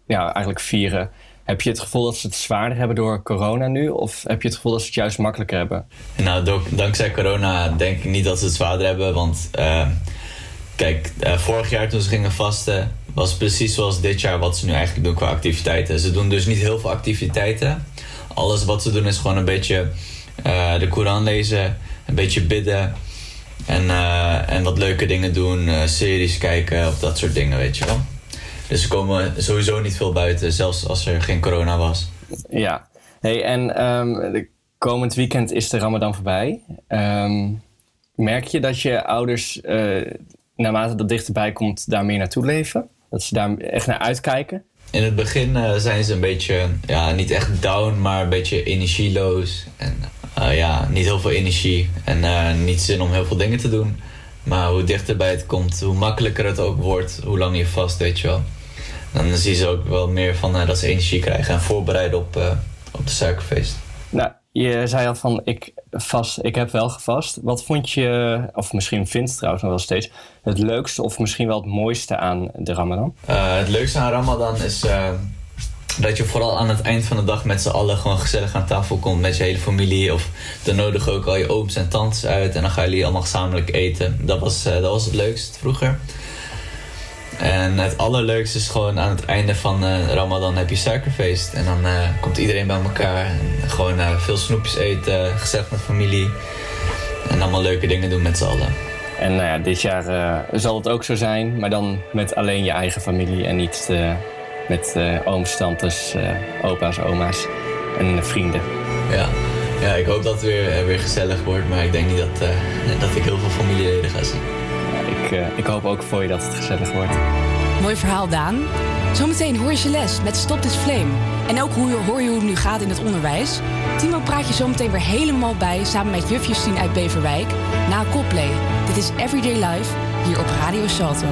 ja, eigenlijk vieren? Heb je het gevoel dat ze het zwaarder hebben door corona nu? Of heb je het gevoel dat ze het juist makkelijker hebben? Nou, do- dankzij corona denk ik niet dat ze het zwaarder hebben. Want eh, kijk, eh, vorig jaar toen ze gingen vasten, was precies zoals dit jaar wat ze nu eigenlijk doen qua activiteiten. Ze doen dus niet heel veel activiteiten. Alles wat ze doen is gewoon een beetje eh, de Koran lezen, een beetje bidden. En, eh, en wat leuke dingen doen, eh, series kijken of dat soort dingen, weet je wel. Dus we komen sowieso niet veel buiten, zelfs als er geen corona was. Ja. Hey, en ehm, komend weekend is de Ramadan voorbij. Ehm, merk je dat je ouders, naarmate dat dichterbij komt, daar meer naartoe leven? Dat ze daar echt naar uitkijken? In het begin eh, zijn ze een beetje, ja, niet echt down, maar een beetje energieloos. En eh, ja, niet heel veel energie en eh, niet zin om heel veel dingen te doen. Maar hoe dichterbij het komt, hoe makkelijker het ook wordt, hoe langer je vast, weet je wel. Dan zien ze ook wel meer van dat ze energie krijgen en voorbereiden op, op de suikerfeest. Nou, je zei al van ik vast, ik heb wel gevast. Wat vond je, of misschien vindt trouwens nog wel steeds, het leukste of misschien wel het mooiste aan de Ramadan? Eh, het leukste aan Ramadan is eh, dat je vooral aan het eind van de dag met z'n allen gewoon gezellig aan tafel komt met je hele familie. Of dan nodigen ook al je ooms en tantes uit en dan gaan jullie allemaal gezamenlijk eten. Dat was, eh, dat was het leukst vroeger. En het allerleukste is gewoon aan het einde van eh, Ramadan heb je suikerfeest. En dan eh, komt iedereen bij elkaar. En gewoon eh, veel snoepjes eten, gezellig met familie. En allemaal leuke dingen doen met z'n allen. En nou ja, dit jaar zal het ook zo zijn, maar dan met alleen je eigen familie en niet met ooms, tantes, opa's, oma's en vrienden. Ja. ja, ik hoop dat het weer, weer gezellig wordt. Maar ik denk niet dat, dat ik heel veel familieleden ga zien. Ik, eh, ik hoop ook voor je dat het gezellig wordt. Mooi verhaal, Daan. Zometeen hoor je je les met Stop This Flame. En ook hoor je hoe het nu gaat in het onderwijs. Timo praat je zometeen weer helemaal bij... samen met juf Justine uit Beverwijk. Na Coldplay. Dit is Everyday Life, hier op Radio Salto.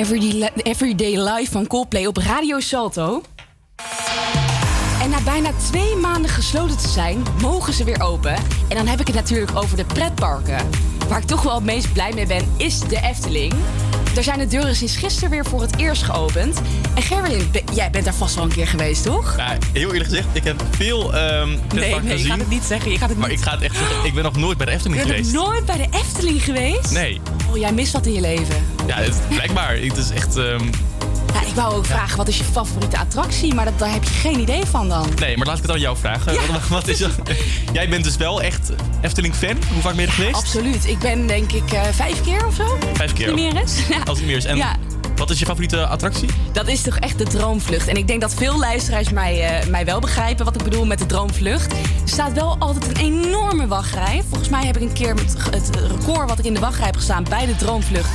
Everyday, Everyday Life van Coldplay op Radio Salto. En na bijna twee maanden gesloten te zijn, mogen ze weer open. En dan heb ik het natuurlijk over de pretparken. Waar ik toch wel het meest blij mee ben, is de Efteling. Daar zijn de deuren sinds gisteren weer voor het eerst geopend. En Gerwin, jij bent daar vast wel een keer geweest, toch? Ja, heel eerlijk gezegd, ik heb veel ehm Nee, nee, je gezien. gaat het niet zeggen. Je gaat het Maar niet. ik ga het echt zeggen, ik ben nog nooit bij de Efteling Je bent geweest. nog nooit bij de Efteling geweest? Nee. Oh, jij mist wat in je leven. Ja, het, blijkbaar. Het is echt... ehm, Ja, ik wou ook vragen, wat is je favoriete attractie? Maar dat, daar heb je geen idee van dan. Nee, maar laat ik het aan jou vragen. Wat, wat is er? Jij bent dus wel echt Efteling-fan. Hoe vaak ben je er geweest? Absoluut. Ik ben denk ik eh, vijf keer of zo. Vijf keer. Niet meer is. Ja. Als het niet meer is. En wat is je favoriete attractie? Dat is toch echt de droomvlucht. En ik denk dat veel luisteraars mij, eh, mij wel begrijpen wat ik bedoel met de droomvlucht. Er staat wel altijd een enorme wachtrij. Volgens mij heb ik een keer met het record wat ik in de wachtrij heb gestaan bij de droomvlucht.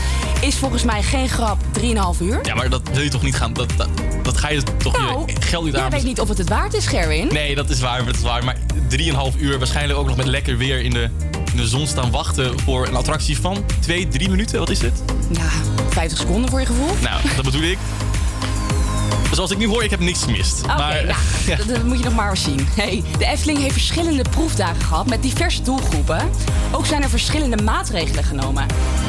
Is volgens mij geen grap 3,5 uur. Ja, maar dat wil je toch niet gaan... Dat, dat, dat ga je toch Nou, je geld niet aan... weet niet of het het waard is, Gerwin. Nee, dat is waar, dat is waar. Maar 3,5 uur waarschijnlijk ook nog met lekker weer in de, in de zon staan wachten voor een attractie van 2, 3 minuten. Wat is het? Ja, 50 seconden voor je gevoel. Nou, dat bedoel ik. Zoals ik nu hoor, ik heb niks gemist. Oké, maar, ja, Dat, dat moet je nog maar eens zien. Hey, de Efteling heeft verschillende proefdagen gehad met diverse doelgroepen. Ook zijn er verschillende maatregelen genomen.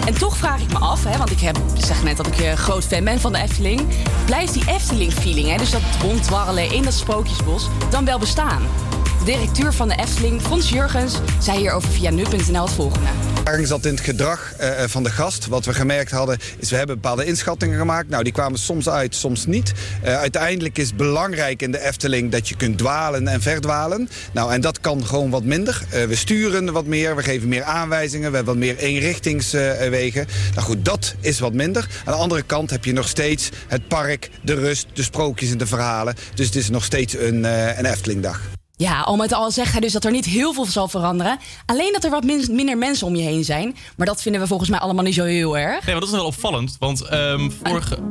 En toch vraag ik me af, hè, want ik heb, zeg net dat ik een groot fan ben van de Efteling. Blijft die Efteling-feeling, dus dat rondwarrelen in dat sprookjesbos, dan wel bestaan? De directeur van de Efteling, Fons Jurgens, zei hierover via nu.nl het volgende. Ergens zat in het gedrag eh, van de gast. Wat we gemerkt hadden, is we hebben bepaalde inschattingen gemaakt. Nou, die kwamen soms uit, soms niet. Eh, uiteindelijk is belangrijk in de Efteling dat je kunt dwalen en verdwalen. Nou, en dat kan gewoon wat minder. Eh, we sturen wat meer, we geven meer aanwijzingen, we hebben wat meer eenrichtingswegen. nou goed, dat is wat minder. Aan de andere kant heb je nog steeds het park, de rust, de sprookjes en de verhalen. Dus het is nog steeds een, eh, een Eftelingdag. Ja, al met al zegt hij dus dat er niet heel veel zal veranderen. Alleen dat er wat min- minder mensen om je heen zijn. Maar dat vinden we volgens mij allemaal niet zo heel erg. Nee, maar dat is wel opvallend. Want ehm, vorige...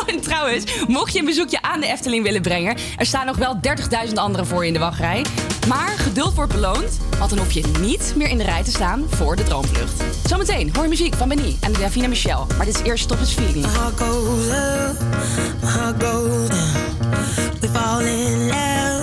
Oh, en trouwens, mocht je een bezoekje aan de Efteling willen brengen... er staan nog wel 30.000 anderen voor je in de wachtrij. Maar geduld wordt beloond, want dan hoef je niet meer in de rij te staan voor de droomvlucht. Zometeen hoor je muziek van Benny en Davina Michel. Maar dit is eerst Stop It's Feeling. heart goes up, my heart goes down. We fall in love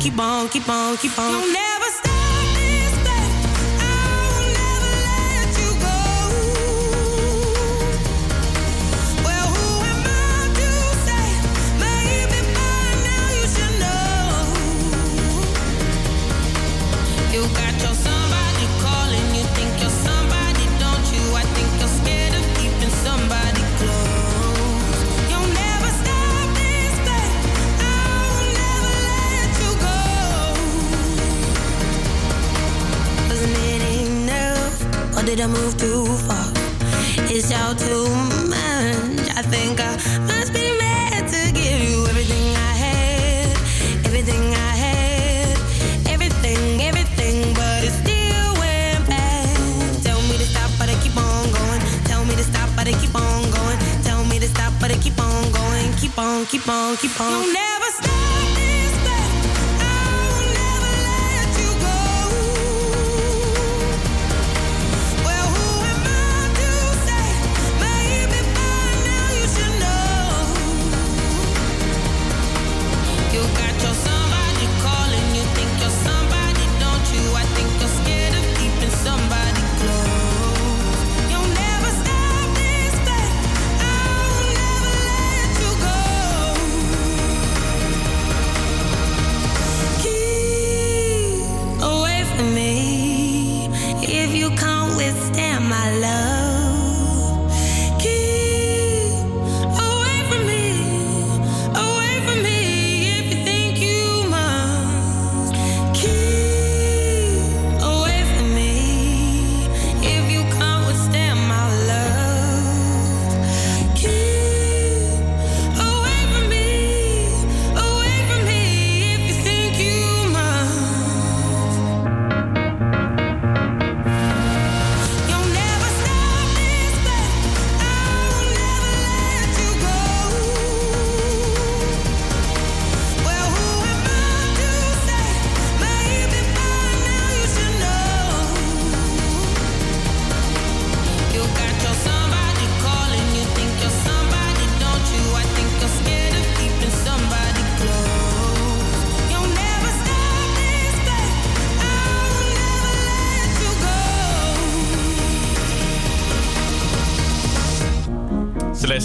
Keep on, keep on, keep on. You'll never did I move too far? It's all too much. I think I must be mad to give you everything I had, everything I had, everything, everything, but it still went bad. Tell me to stop, but I keep on going. Tell me to stop, but I keep on going. Tell me to stop, but I keep on going. Keep on, keep on, keep on.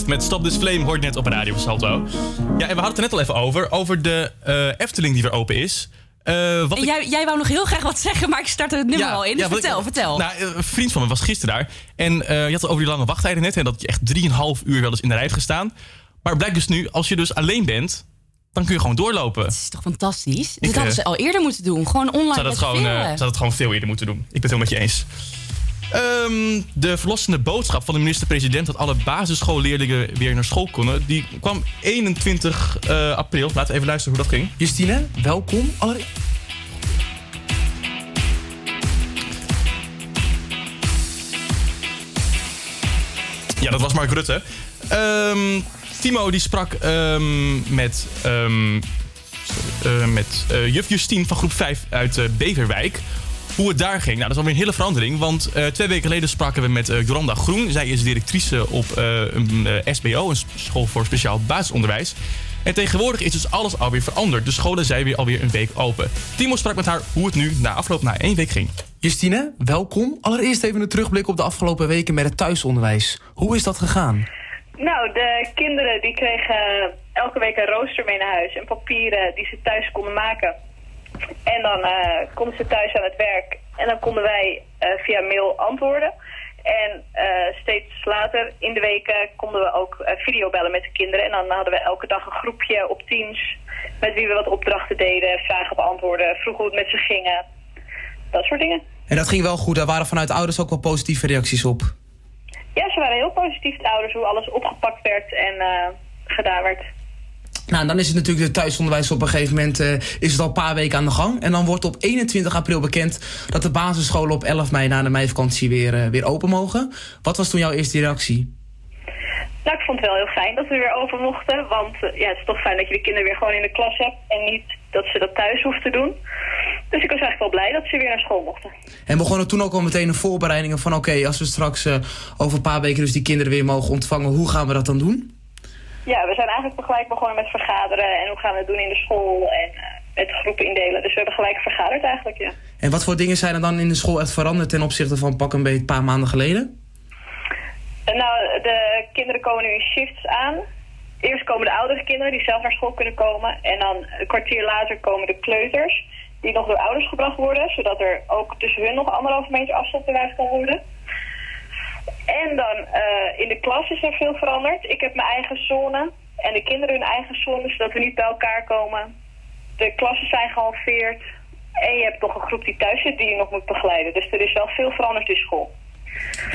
Met Stop This Flame hoort net op Radio Salto. Ja, en we hadden het er net al even over. Over de eh, Efteling die weer open is. Eh, wat ik- Jij, jij wou nog heel graag wat zeggen, maar ik start er nu al in. Dus ja, wat ik- vertel, vertel. Nou, eh, een vriend van me was gisteren daar. En je had het over die lange wachttijden net. En dat je echt 3,5 uur wel eens in de rij hebt gestaan. Maar het blijkt dus nu, als je dus alleen bent, dan kun je gewoon doorlopen. Dat is toch fantastisch? Ik, Dit hadden ze al eerder moeten doen. Gewoon online zou dat, gewoon, zou dat gewoon veel eerder moeten doen. Ik ben het helemaal met je eens. Ehm, de verlossende boodschap van de minister-president dat alle basisschoolleerlingen weer naar school konden, die kwam 21 eh, april. Laten we even luisteren hoe dat ging. Justine, welkom. Allereerst. Ja, dat was Mark Rutte. Ehm, Timo die sprak ehm, met, ehm, eh, met eh, juf Justine van groep 5 uit Beverwijk. Hoe het daar ging. Nou, dat is alweer een hele verandering. Want eh, twee weken geleden spraken we met eh, Jolanda Groen. Zij is directrice op eh, een eh, SBO, een school voor speciaal basisonderwijs. En tegenwoordig is dus alles alweer veranderd. De scholen zijn weer alweer een week open. Timo sprak met haar hoe het nu na afloop na één week ging. Justine, welkom. Allereerst even een terugblik op de afgelopen weken met het thuisonderwijs. Hoe is dat gegaan? Nou, de kinderen die kregen elke week een rooster mee naar huis en papieren die ze thuis konden maken. En dan konden ze thuis aan het werk en dan konden wij eh, via mail antwoorden. En eh, steeds later in de weken konden we ook videobellen met de kinderen. En dan hadden we elke dag een groepje op Teams met wie we wat opdrachten deden, vragen beantwoorden, vroegen hoe het met ze gingen. Dat soort dingen. En dat ging wel goed. Daar waren vanuit ouders ook wel positieve reacties op. Ja, ze waren heel positief, de ouders, hoe alles opgepakt werd en gedaan werd. Nou, dan is het natuurlijk de thuisonderwijs op een gegeven moment eh, is het al een paar weken aan de gang. En dan wordt op 21 april bekend dat de basisscholen op 11 mei na de meivakantie weer, eh, weer open mogen. Wat was toen jouw eerste reactie? Nou, ik vond het wel heel fijn dat we weer over mochten. Want eh, ja, het is toch fijn dat je de kinderen weer gewoon in de klas hebt. En niet dat ze dat thuis hoeven te doen. Dus ik was eigenlijk wel blij dat ze weer naar school mochten. En begonnen toen ook al meteen de voorbereidingen van oké, als we straks over een paar weken dus die kinderen weer mogen ontvangen, hoe gaan we dat dan doen? Ja, we zijn eigenlijk gelijk begonnen met vergaderen. En hoe gaan we het doen in de school. En eh, met groepen indelen. Dus we hebben gelijk vergaderd eigenlijk, ja. En wat voor dingen zijn er dan in de school echt veranderd ten opzichte van pak een beetje een paar maanden geleden? En nou, de kinderen komen nu in shifts aan. Eerst komen de oudere kinderen die zelf naar school kunnen komen. En dan een kwartier later komen de kleuters. Die nog door ouders gebracht worden. Zodat er ook tussen hun nog anderhalve meter afstand bewaard kan worden. En dan eh, in de klas is er veel veranderd. Ik heb mijn eigen zone. En de kinderen hun eigen zone. Zodat we niet bij elkaar komen. De klassen zijn gehalveerd. En je hebt nog een groep die thuis zit die je nog moet begeleiden. Dus er is wel veel veranderd in school.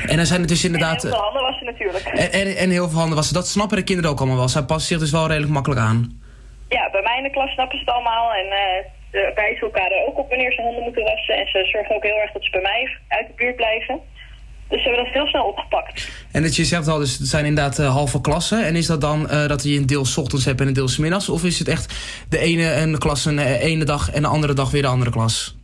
En dan zijn het dus inderdaad. En heel veel handen was er natuurlijk. En, en, en heel veel handen was. Dat snappen de kinderen ook allemaal wel. Zij passen zich dus wel redelijk makkelijk aan. Ja, bij mij in de klas snappen ze het allemaal. En eh ze wijzen elkaar er ook op wanneer ze handen moeten wassen. En ze zorgen ook heel erg dat ze bij mij uit de buurt blijven. Dus ze hebben dat heel snel opgepakt. En dat je zegt al, dus het zijn inderdaad eh, halve klassen. En is dat dan eh, dat je een deel ochtends hebt en een deel middags? Of is het echt de ene een klas een eh, ene dag en de andere dag weer de andere klas?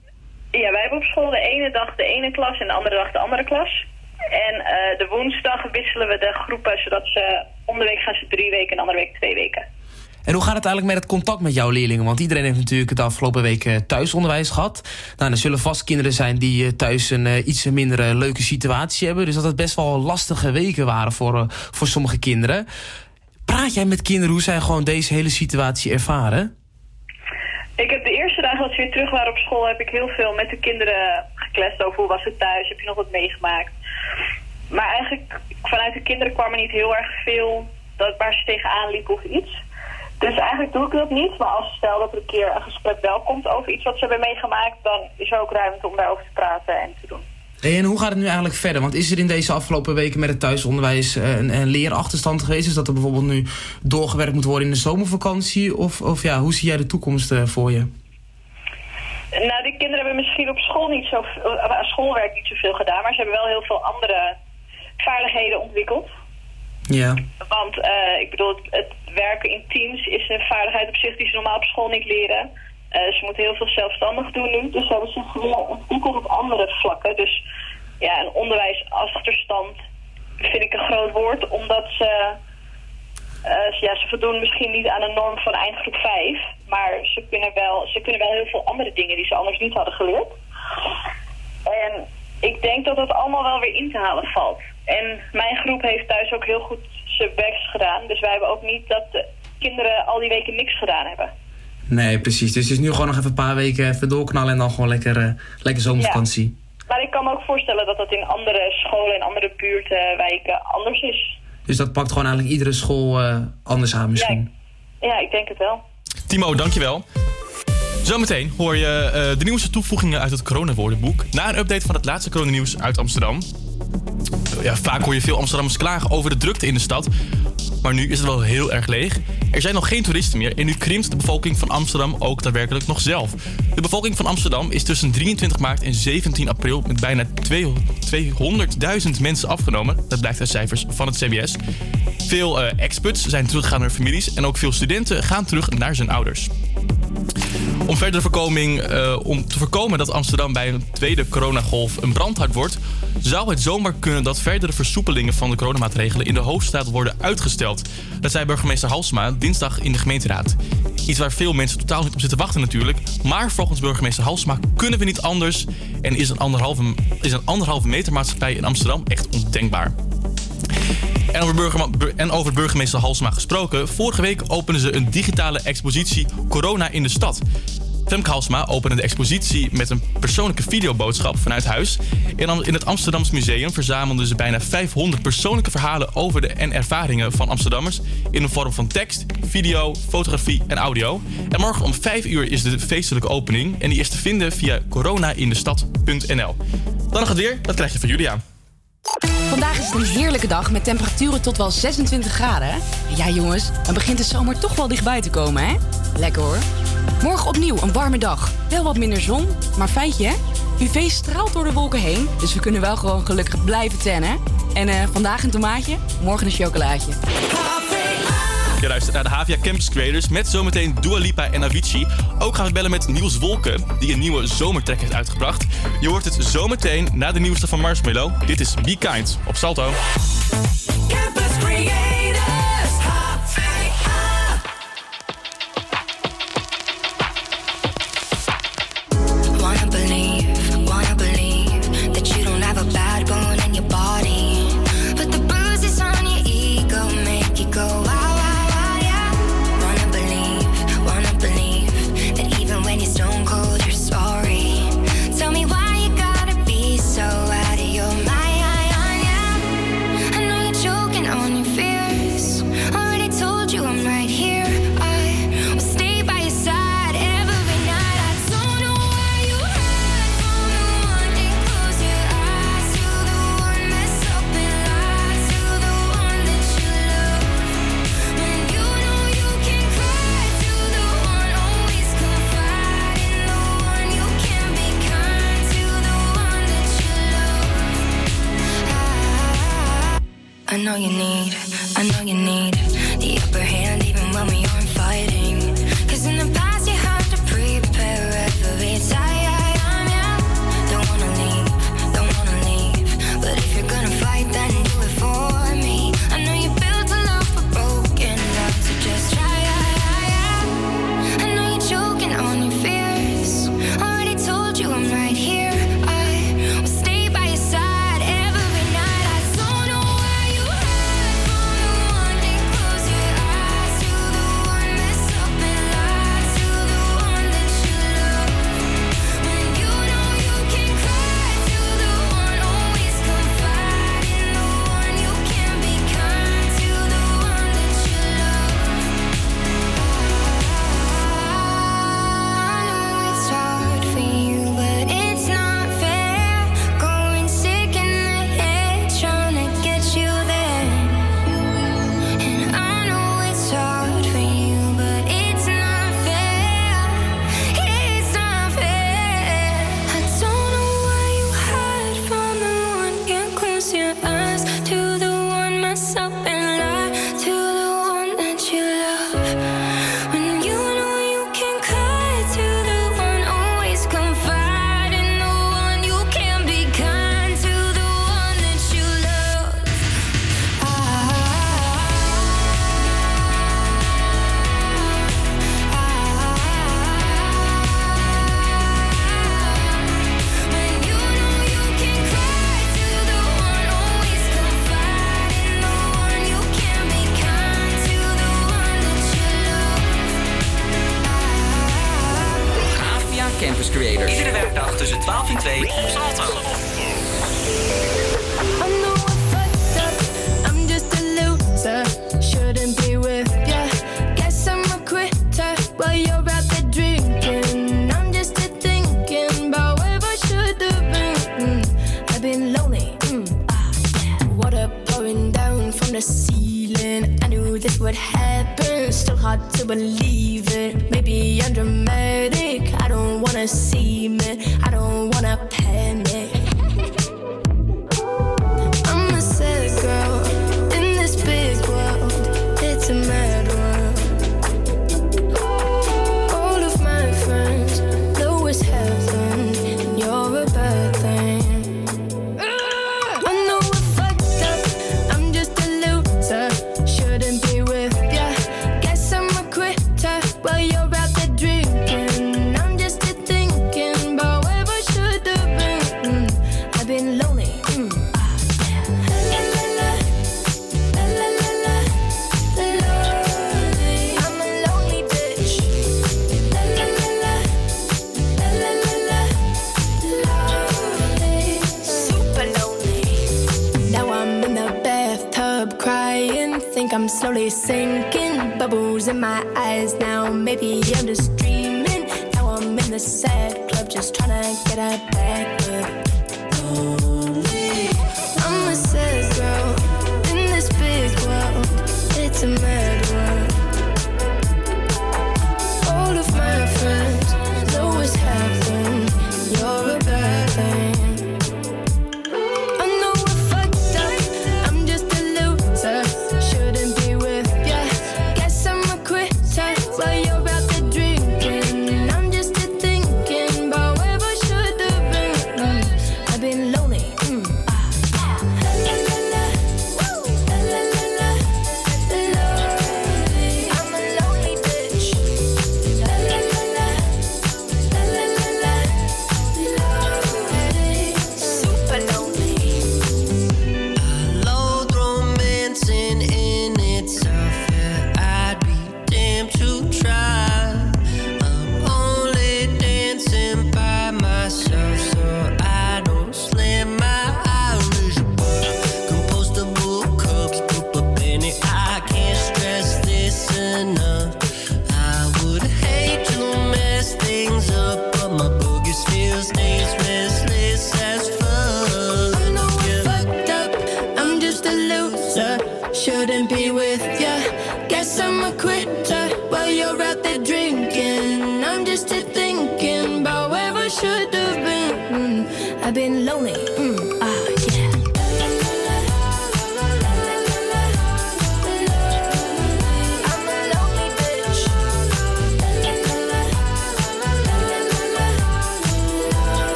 Ja, wij hebben op school de ene dag de ene klas en de andere dag de andere klas. En de woensdag wisselen we de groepen, zodat ze om de week gaan ze drie weken en de andere week twee weken. En hoe gaat het eigenlijk met het contact met jouw leerlingen? Want iedereen heeft natuurlijk de afgelopen weken thuisonderwijs gehad. Nou, er zullen vast kinderen zijn die eh, thuis een eh, iets minder eh, leuke situatie hebben. Dus dat het best wel lastige weken waren voor, eh, voor sommige kinderen. Praat jij met kinderen hoe zij gewoon deze hele situatie ervaren? Ik heb de eerste dagen dat ze weer terug waren op school, heb ik heel veel met de kinderen gekletst over hoe was het thuis, heb je nog wat meegemaakt. Maar eigenlijk vanuit de kinderen kwam er niet heel erg veel dat, waar ze tegenaan liepen of iets. Dus eigenlijk doe ik dat niet. Maar als stel dat er een keer een gesprek wel komt over iets wat ze hebben meegemaakt, dan is er ook ruimte om daarover te praten en te doen. En hoe gaat het nu eigenlijk verder? Want is er in deze afgelopen weken met het thuisonderwijs eh, een, een leerachterstand geweest? Is dat er bijvoorbeeld nu doorgewerkt moet worden in de zomervakantie? Of, of ja, hoe zie jij de toekomst eh, voor je? Nou, die kinderen hebben misschien op school niet zo, eh, schoolwerk niet zoveel gedaan, maar ze hebben wel heel veel andere vaardigheden ontwikkeld. Ja. Want ik bedoel, het werken in teams is een vaardigheid op zich die ze normaal op school niet leren. Eh, ze moeten heel veel zelfstandig doen nu, dus ze hebben zich ontwikkeld op andere vlakken. Dus ja, een onderwijsachterstand vind ik een groot woord, omdat ze, eh, ja, ze voldoen misschien niet aan de norm van eindgroep 5, maar ze kunnen, wel, ze kunnen wel heel veel andere dingen die ze anders niet hadden geleerd. En ik denk dat dat allemaal wel weer in te halen valt. En mijn groep heeft thuis ook heel goed zijn best gedaan. Dus wij hebben ook niet dat de kinderen al die weken niks gedaan hebben. Nee, precies. Dus het is nu gewoon nog even een paar weken even doorknallen en dan gewoon lekker, eh, lekker zomervakantie. Maar ik kan me ook voorstellen dat dat in andere scholen en andere buurten, wijken anders is. Dus dat pakt gewoon eigenlijk iedere school eh, anders aan misschien. Ja, ik denk het wel. Timo, dankjewel. Zometeen hoor je eh, de nieuwste toevoegingen uit het coronawoordenboek. Na een update van het laatste coronanieuws uit Amsterdam. Ja, vaak hoor je veel Amsterdammers klagen over de drukte in de stad. Maar nu is het wel heel erg leeg. Er zijn nog geen toeristen meer en nu krimpt de bevolking van Amsterdam ook daadwerkelijk nog zelf. De bevolking van Amsterdam is tussen 23 maart en 17 april met bijna 200.000 mensen afgenomen. Dat blijkt uit cijfers van het CBS. Veel eh experts zijn teruggegaan naar families en ook veel studenten gaan terug naar zijn ouders. Om verdere voorkoming, eh, om te voorkomen dat Amsterdam bij een tweede coronagolf een brandhaard wordt, zou het zomaar kunnen dat verdere versoepelingen van de coronamaatregelen in de hoofdstad worden uitgesteld. Dat zei burgemeester Halsma dinsdag in de gemeenteraad. Iets waar veel mensen totaal niet op zitten wachten natuurlijk. Maar volgens burgemeester Halsma kunnen we niet anders en is een anderhalve, is een anderhalve meter maatschappij in Amsterdam echt ondenkbaar. En over, en burgemeester Halsma gesproken. Vorige week openden ze een digitale expositie Corona in de stad. Femke Halsma opende de expositie met een persoonlijke videoboodschap vanuit huis. In het Amsterdams Museum verzamelden ze bijna 500 persoonlijke verhalen over de en ervaringen van Amsterdammers. In de vorm van tekst, video, fotografie en audio. En morgen om 5 uur is de feestelijke opening. En die is te vinden via coronaindestad.nl. Dan nog het weer, dat krijg je van Julia. Vandaag is het een heerlijke dag met temperaturen tot wel 26 graden. Ja jongens, dan begint de zomer toch wel dichtbij te komen, hè? Lekker hoor. Morgen opnieuw een warme dag. Wel wat minder zon, maar feitje hè? UV straalt door de wolken heen, dus we kunnen wel gewoon gelukkig blijven tennen. En eh, vandaag een tomaatje, morgen een chocolaatje. Je luistert naar de Havia Campus Creators met zometeen Dua Lipa en Avicii. Ook gaan we bellen met Niels Wolken, die een nieuwe zomertrack heeft uitgebracht. Je hoort het zometeen na de nieuwste van Marshmallow. Dit is Be Kind op Salto.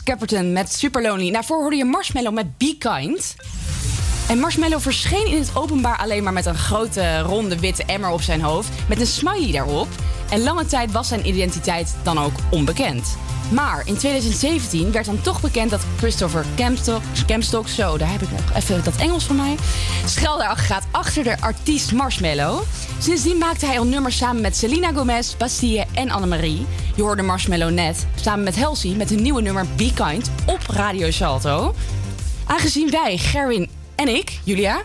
Candice met Super Lonely. Daarvoor hoorde je Marshmallow met Be Kind. En Marshmallow verscheen in het openbaar alleen maar met een grote ronde witte emmer op zijn hoofd met een smiley daarop. En lange tijd was zijn identiteit dan ook onbekend. Maar in 2017 werd dan toch bekend dat Christopher Campstock, zo, daar heb ik nog even dat Engels van mij, schuil gaat achter de artiest Marshmallow. Sindsdien maakte hij al nummers samen met Selena Gomez, Bastille en Annemarie. Je hoorde Marshmallow net samen met Helsie met hun nieuwe nummer Be Kind op Radio Salto. Aangezien wij, Gerwin en ik, Julia,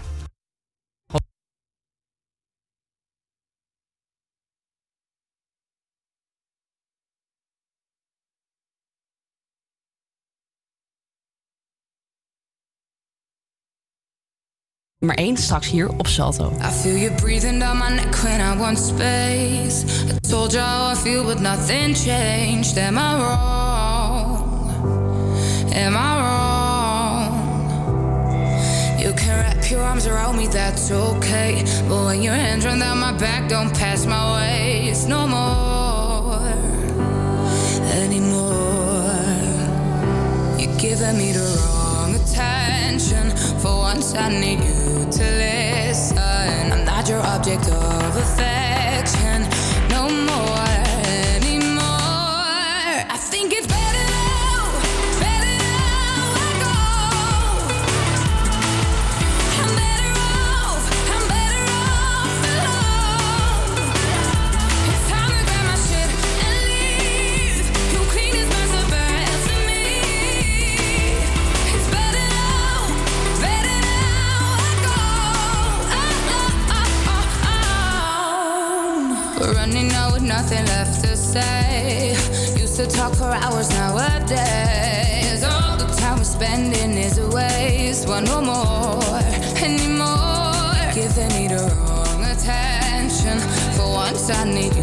straks hier op Salto. I feel you breathing down my neck when I want space. I told you how I feel but nothing changed. Am I wrong? Am I wrong? You can wrap your arms around me, that's okay. But when your hands run down my back, don't pass my waist no more. Anymore. You're giving me the wrong attention. For once, I need you to listen. I'm not your object of affection. Want no more anymore. Giving me the wrong attention. For once, I need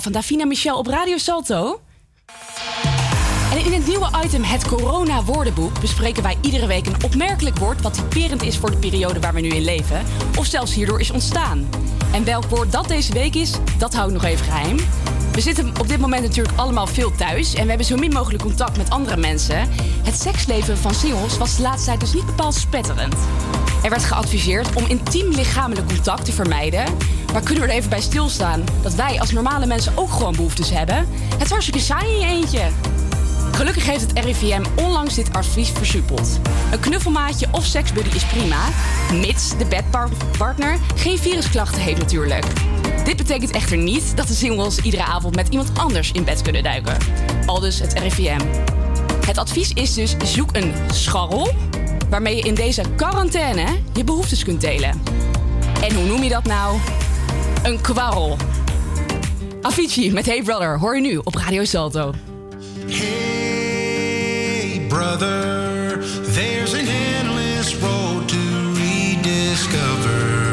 van Davina Michel op Radio Salto. En in het nieuwe item Het Corona Woordenboek bespreken wij iedere week een opmerkelijk woord wat typerend is voor de periode waar we nu in leven, of zelfs hierdoor is ontstaan. En welk woord dat deze week is, dat hou ik nog even geheim. We zitten op dit moment natuurlijk allemaal veel thuis en we hebben zo min mogelijk contact met andere mensen. Het seksleven van singles was de laatste tijd dus niet bepaald spetterend. Er werd geadviseerd om intiem lichamelijk contact te vermijden. Maar kunnen we er even bij stilstaan dat wij als normale mensen ook gewoon behoeftes hebben? Het is hartstikke saai in je eentje. Gelukkig heeft het RIVM onlangs dit advies versoepeld. Een knuffelmaatje of seksbuddy is prima, mits de bedpartner geen virusklachten heeft natuurlijk. Dit betekent echter niet dat de singles iedere avond met iemand anders in bed kunnen duiken. Aldus het RIVM. Het advies is dus zoek een scharrel waarmee je in deze quarantaine je behoeftes kunt delen. En hoe noem je dat nou? Een kwarrel. Avicii met Hey Brother hoor je nu op Radio Salto. Hey, brother, there's an endless road to rediscover.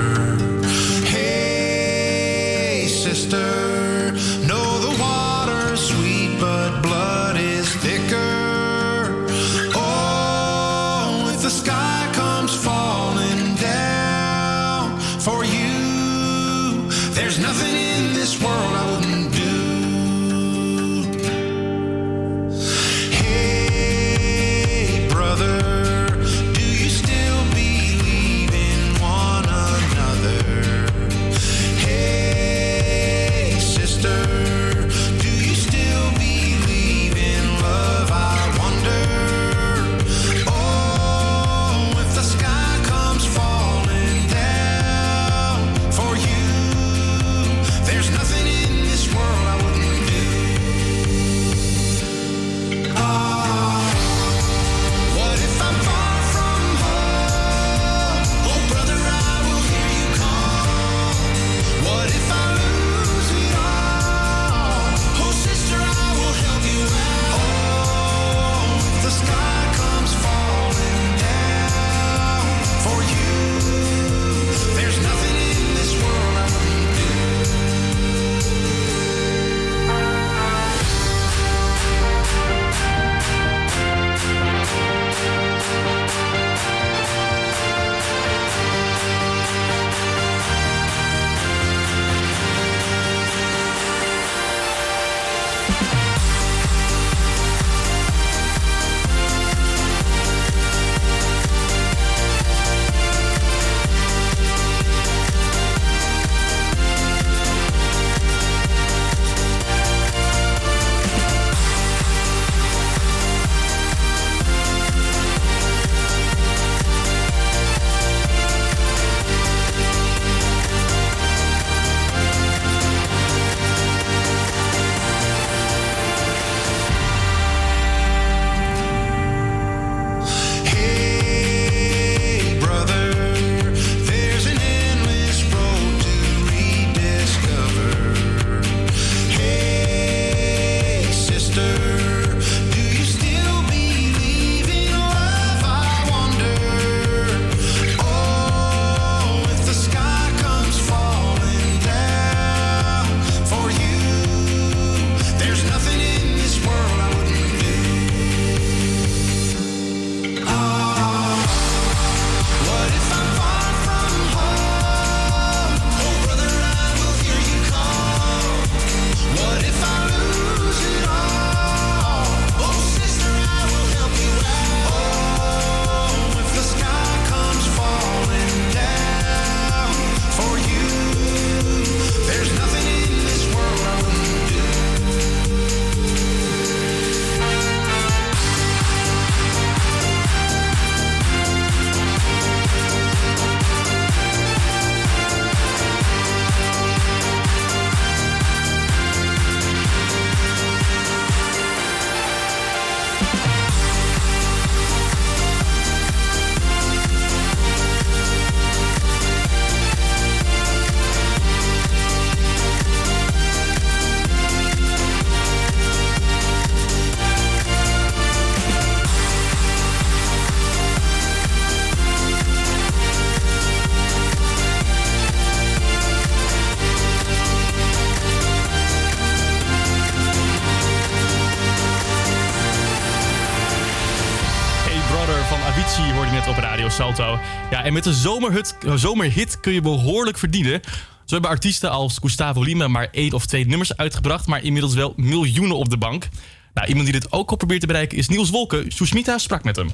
Ja, en met een zomerhit, zomerhit kun je behoorlijk verdienen. Zo hebben artiesten als Gustavo Lima maar één of twee nummers uitgebracht... maar inmiddels wel miljoenen op de bank. Nou, iemand die dit ook al probeert te bereiken is Niels Wolken. Susmita sprak met hem.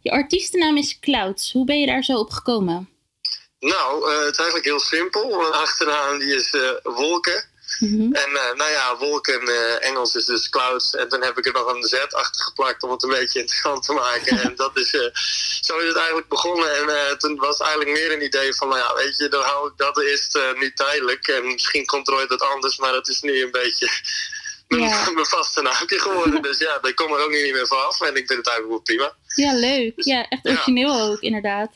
Je artiestennaam is Clouds. Hoe ben je daar zo op gekomen? Nou, eh, het is eigenlijk heel simpel. Mijn achternaam die is eh, Wolken. En eh, nou ja, wolken eh, Engels is dus clouds. En dan heb ik er nog een Z achter geplakt om het een beetje interessant te maken. en dat is, eh, zo is het eigenlijk begonnen. En toen was het eigenlijk meer een idee van, nou ja, weet je, dan hou ik dat eerst nu tijdelijk. En misschien komt er ooit wat anders, maar dat is nu een beetje mijn, Ja. mijn vaste naamje geworden. dus ja, daar kom ik ook niet meer vanaf. En ik vind het eigenlijk wel prima. Ja, leuk. Ja, echt origineel ook, inderdaad.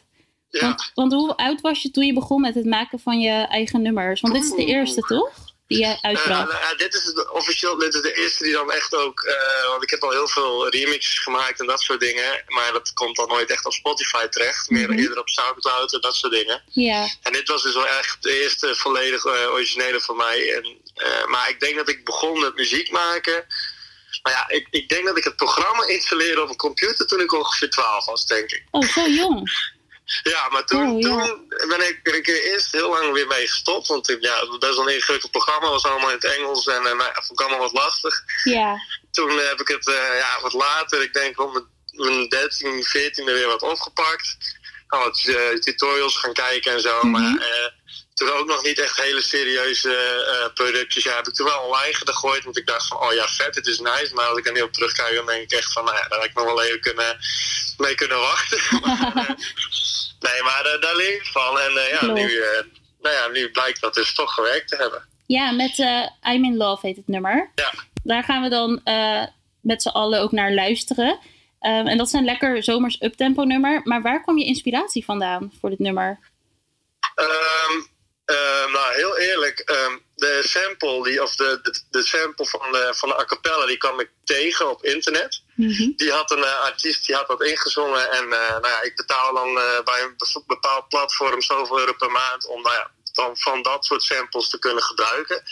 Ja. Want, want hoe oud was je toen je begon met het maken van je eigen nummers? Want dit is de eerste, toch? Die jij Eh, uitbracht. nou ja, dit is het, officieel dit is de eerste die dan echt ook... eh, want ik heb al heel veel remixes gemaakt en dat soort dingen. Maar dat komt dan nooit echt op Spotify terecht. Meer Mhm. eerder op Soundcloud en dat soort dingen. Ja. En dit was dus wel echt de eerste volledig eh, originele van mij. En, eh, maar ik denk dat ik begon met muziek maken... Maar ja, ik, ik denk dat ik het programma installeerde op een computer toen ik ongeveer 12 was, denk ik. Oh, zo jong. Ja, maar toen, Oh, ja. toen ben ik er een keer eerst heel lang weer mee gestopt. Want ik- ja, het was best wel een ingewikkeld programma. was allemaal in het Engels en ja, vond ik allemaal wat lastig. Ja. Toen heb ik het eh, ja, wat later, ik denk rond mijn- mijn 13, 14e weer wat opgepakt. Gaan wat eh, tutorials gaan kijken en zo. Maar eh, toen ook nog niet echt hele serieuze eh, productjes. Ja, heb ik toen wel online gegooid. Want ik dacht van, oh ja, vet, het is nice. Maar als ik er nu op terugkijk, dan denk ik echt van, nou ja, daar had ik nog wel even kunnen, mee kunnen wachten. Maar, eh, nee, maar eh, daar leer ik van. En eh, ja, nu, eh, nou ja, nu blijkt dat dus toch gewerkt te hebben. Ja, met eh, I'm in Love heet het nummer. Ja. Daar gaan we dan eh, met z'n allen ook naar luisteren. Ehm, en dat is een lekker zomers uptempo nummer. Maar waar kwam je inspiratie vandaan voor dit nummer? Ehm, ehm, nou, heel eerlijk, ehm, de sample, die, of de, de, de sample van de, van de a cappella, die kwam ik tegen op internet. Die had een eh, artiest die had dat ingezongen. En eh, nou ja, ik betaal dan eh, bij een be- bepaald platform zoveel euro per maand om nou ja, dan van dat soort samples te kunnen gebruiken.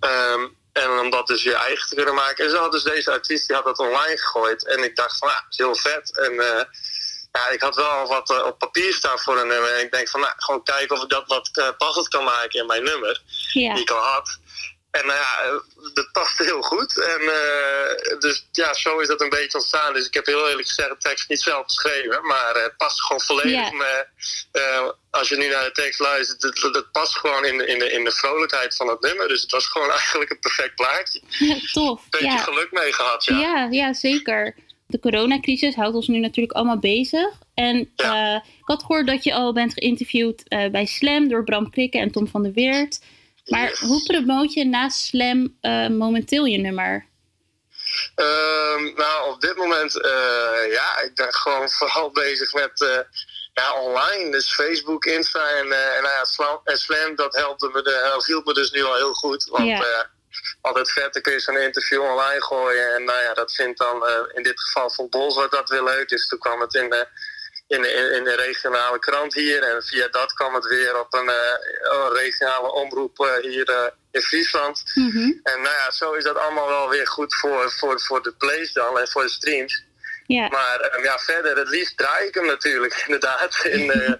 Ehm, en om dat dus je eigen te kunnen maken. En zo had dus deze artiest, die had dat online gegooid. En ik dacht van, ja, dat is heel vet. En eh, ja, ik had wel wat eh, op papier staan voor een nummer. En ik denk van, nou, gewoon kijken of ik dat wat eh, passend kan maken in mijn nummer. Ja. Die ik al had. En nou ja, eh, dat paste heel goed. En dus ja, zo is dat een beetje ontstaan. Dus ik heb heel eerlijk gezegd de tekst niet zelf geschreven. Maar het past gewoon volledig. Met, eh, als je nu naar de tekst luistert, het, past gewoon in, de- in, de, in de vrolijkheid van het nummer. Dus het was gewoon eigenlijk een perfect plaatje. Tof. Beetje ja. geluk mee gehad, ja. Ja, ja, zeker. De coronacrisis houdt ons nu natuurlijk allemaal bezig. En eh, ik had gehoord dat je al bent geïnterviewd eh, bij Slam door Bram Krikke en Tom van der Weert. Maar hoe promoot je naast Slam eh, momenteel je nummer? Ehm, nou, op dit moment, ja, ik ben gewoon vooral bezig met ja, online. Dus Facebook, Insta en, en, nou ja, Slam, en Slam, dat helpt me, de, hielp me dus nu al heel goed. Want Ja. Altijd vet, dan kun je zo'n interview online gooien. En nou ja, dat vindt dan eh, in dit geval van Bolzwart dat weer leuk. Dus toen kwam het in de, in, de, in, de regionale krant hier. En via dat kwam het weer op een, eh, een regionale omroep eh, hier in Friesland. En nou ja, zo is dat allemaal wel weer goed voor, voor, voor de plays dan en voor de streams. Maar eh, ja, verder, het liefst draai ik hem natuurlijk inderdaad in, eh,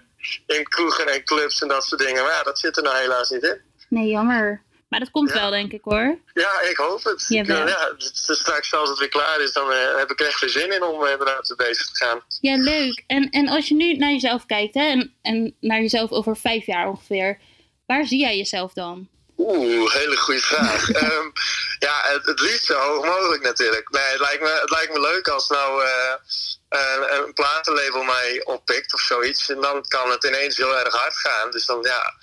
in kroegen en clubs en dat soort dingen. Maar ja, dat zit er nou helaas niet in. Nee, jammer. Maar dat komt wel, denk ik hoor. Ja, ik hoop het. Jawel. eh, ja, dus straks als het weer klaar is, dan eh, heb ik echt weer zin in om inderdaad mee bezig te gaan. Ja, leuk. En, en als je nu naar jezelf kijkt hè, en, en naar jezelf over vijf jaar ongeveer, waar zie jij jezelf dan? Oeh, hele goede vraag. Ehm, ja, het, het liefst zo hoog mogelijk natuurlijk. Nee, het lijkt me, het lijkt me leuk als nou een, een platenlabel mij oppikt of zoiets. En dan kan het ineens heel erg hard gaan. Dus dan ja,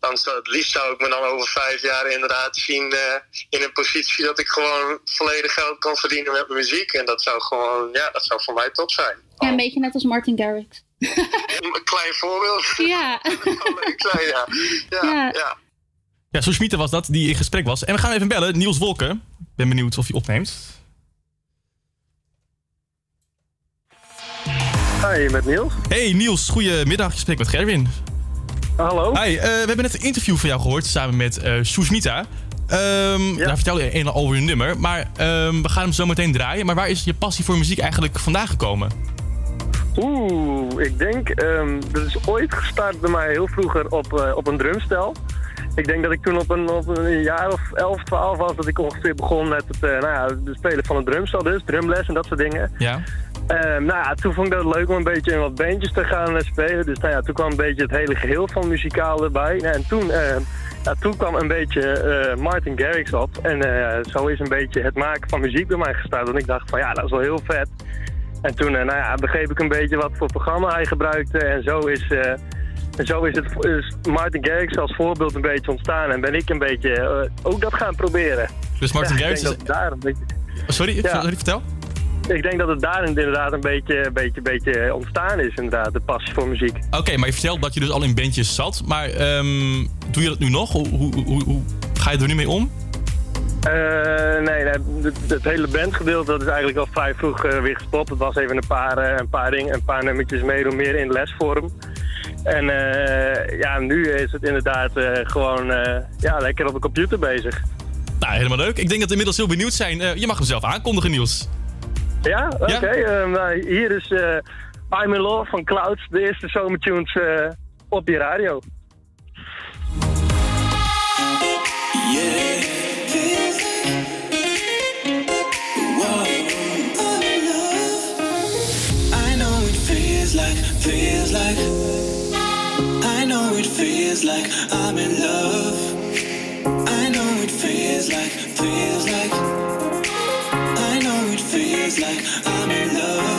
dan zou, het liefst zou ik me dan over vijf jaar inderdaad zien eh, in een positie dat ik gewoon volledig geld kan verdienen met mijn muziek. En dat zou gewoon, ja, dat zou voor mij top zijn. Ja, een beetje net als Martin Garrix. Een klein voorbeeld. Ja. ik zei ja. Ja, Ja. ja. Ja, Susmita was dat, die in gesprek was. En we gaan even bellen. Niels Wolken. Ben benieuwd of hij opneemt. Hi, met Niels. Hey Niels, goedemiddag. Je spreekt met Gerwin. Hallo. Hi, eh, we hebben net een interview van jou gehoord samen met eh Susmita. Ehm Daar vertel je een over je nummer. Maar ehm, we gaan hem zo meteen draaien. Maar waar is je passie voor muziek eigenlijk vandaan gekomen? Oeh, ik denk, ehm, dat is ooit gestart bij mij heel vroeger op, eh, op een drumstel. Ik denk dat ik toen op een, op een jaar of 11, 12 was dat ik ongeveer begon met het, nou ja, het spelen van een drumstel dus, drumles en dat soort dingen. Ja. Ehm, nou ja, toen vond ik dat leuk om een beetje in wat bandjes te gaan eh, spelen. Dus nou ja, toen kwam een beetje het hele geheel van muzikaal erbij. Nou, en toen, eh, ja, toen kwam een beetje eh, Martin Garrix op. En eh, zo is een beetje het maken van muziek bij mij gestart. En ik dacht van ja, dat is wel heel vet. En toen nou ja, begreep ik een beetje wat voor programma hij gebruikte. En zo is, en zo is, het, is Martin Garrix als voorbeeld een beetje ontstaan. En ben ik een beetje ook dat gaan proberen. Dus Martin Ja, Garrix denk is- dat daar een beetje... Sorry, Ja. sorry, vertel. Ik denk dat het daar inderdaad een beetje, beetje, beetje ontstaan is, inderdaad, de passie voor muziek. Oké, maar je vertelt dat je dus al in bandjes zat. Maar ehm, doe je dat nu nog? Hoe, hoe, hoe, hoe ga je er nu mee om? Eh, nee, nee het, hele bandgedeelte dat is eigenlijk al vrij vroeg eh, weer gestopt. Het was even een paar, eh, een paar dingen, een paar nummertjes meedoen, meer in lesvorm. En eh, ja, nu is het inderdaad eh, gewoon eh, ja, lekker op de computer bezig. Nou, helemaal leuk. Ik denk dat we inmiddels heel benieuwd zijn. Eh, je mag hem zelf aankondigen, Niels. Ja, oké. eh, nou, hier is eh I'm in Love van Clouds, de eerste zomertunes eh, op je radio. I know it feels like, feels like. I know it feels like I'm in love. I know it feels like, feels like. Like I'm in love.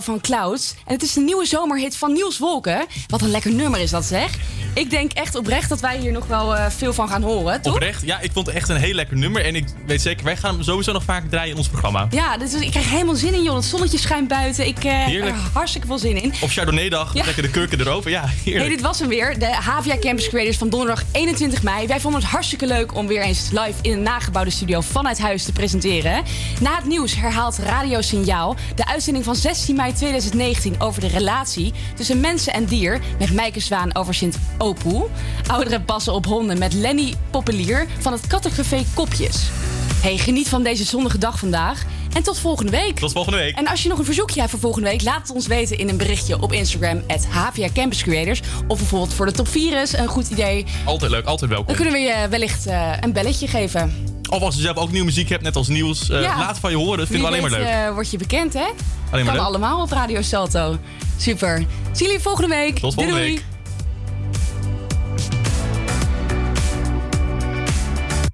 Van Clouds. En het is de nieuwe zomerhit van Niels Wolken. Wat een lekker nummer is dat zeg. Ik denk echt oprecht dat wij hier nog wel eh, veel van gaan horen, toch? Oprecht, ja, ik vond het echt een heel lekker nummer. En ik weet zeker, wij gaan hem sowieso nog vaak draaien in ons programma. Ja, dus ik krijg helemaal zin in, joh. Het zonnetje schijnt buiten. Ik eh, heb er hartstikke veel zin in. Op Chardonnay-dag, Ja. lekker de kurken erover. Ja, heerlijk. Hey, dit was hem weer. De Havia Campus Creators van donderdag 21 mei. Wij vonden het hartstikke leuk om weer eens live in een nagebouwde studio vanuit huis te presenteren. Na het nieuws herhaalt Radio Signaal de uitzending van 16 mei 2019 over de relatie tussen mensen en dier met Meike Zwaan over Sint Opoe. Ouderen passen op honden met Lenny Poppelier van het kattencafé Kopjes. Hey, geniet van deze zonnige dag vandaag. En tot volgende week. Tot volgende week. En als je nog een verzoekje hebt voor volgende week, laat het ons weten in een berichtje op Instagram, HVA Campus Creators. Of bijvoorbeeld voor de top 4 is een goed idee. Altijd leuk, altijd welkom. Dan kunnen we je wellicht eh, een belletje geven. Of als je zelf ook nieuwe muziek hebt, net als nieuws, eh, Ja. laat van je horen. Dat vinden we alleen maar leuk. eh, word je bekend, hè? Alleen maar kan leuk. allemaal op Radio Salto. Super. Zie jullie volgende week. Tot volgende doei, doei. week.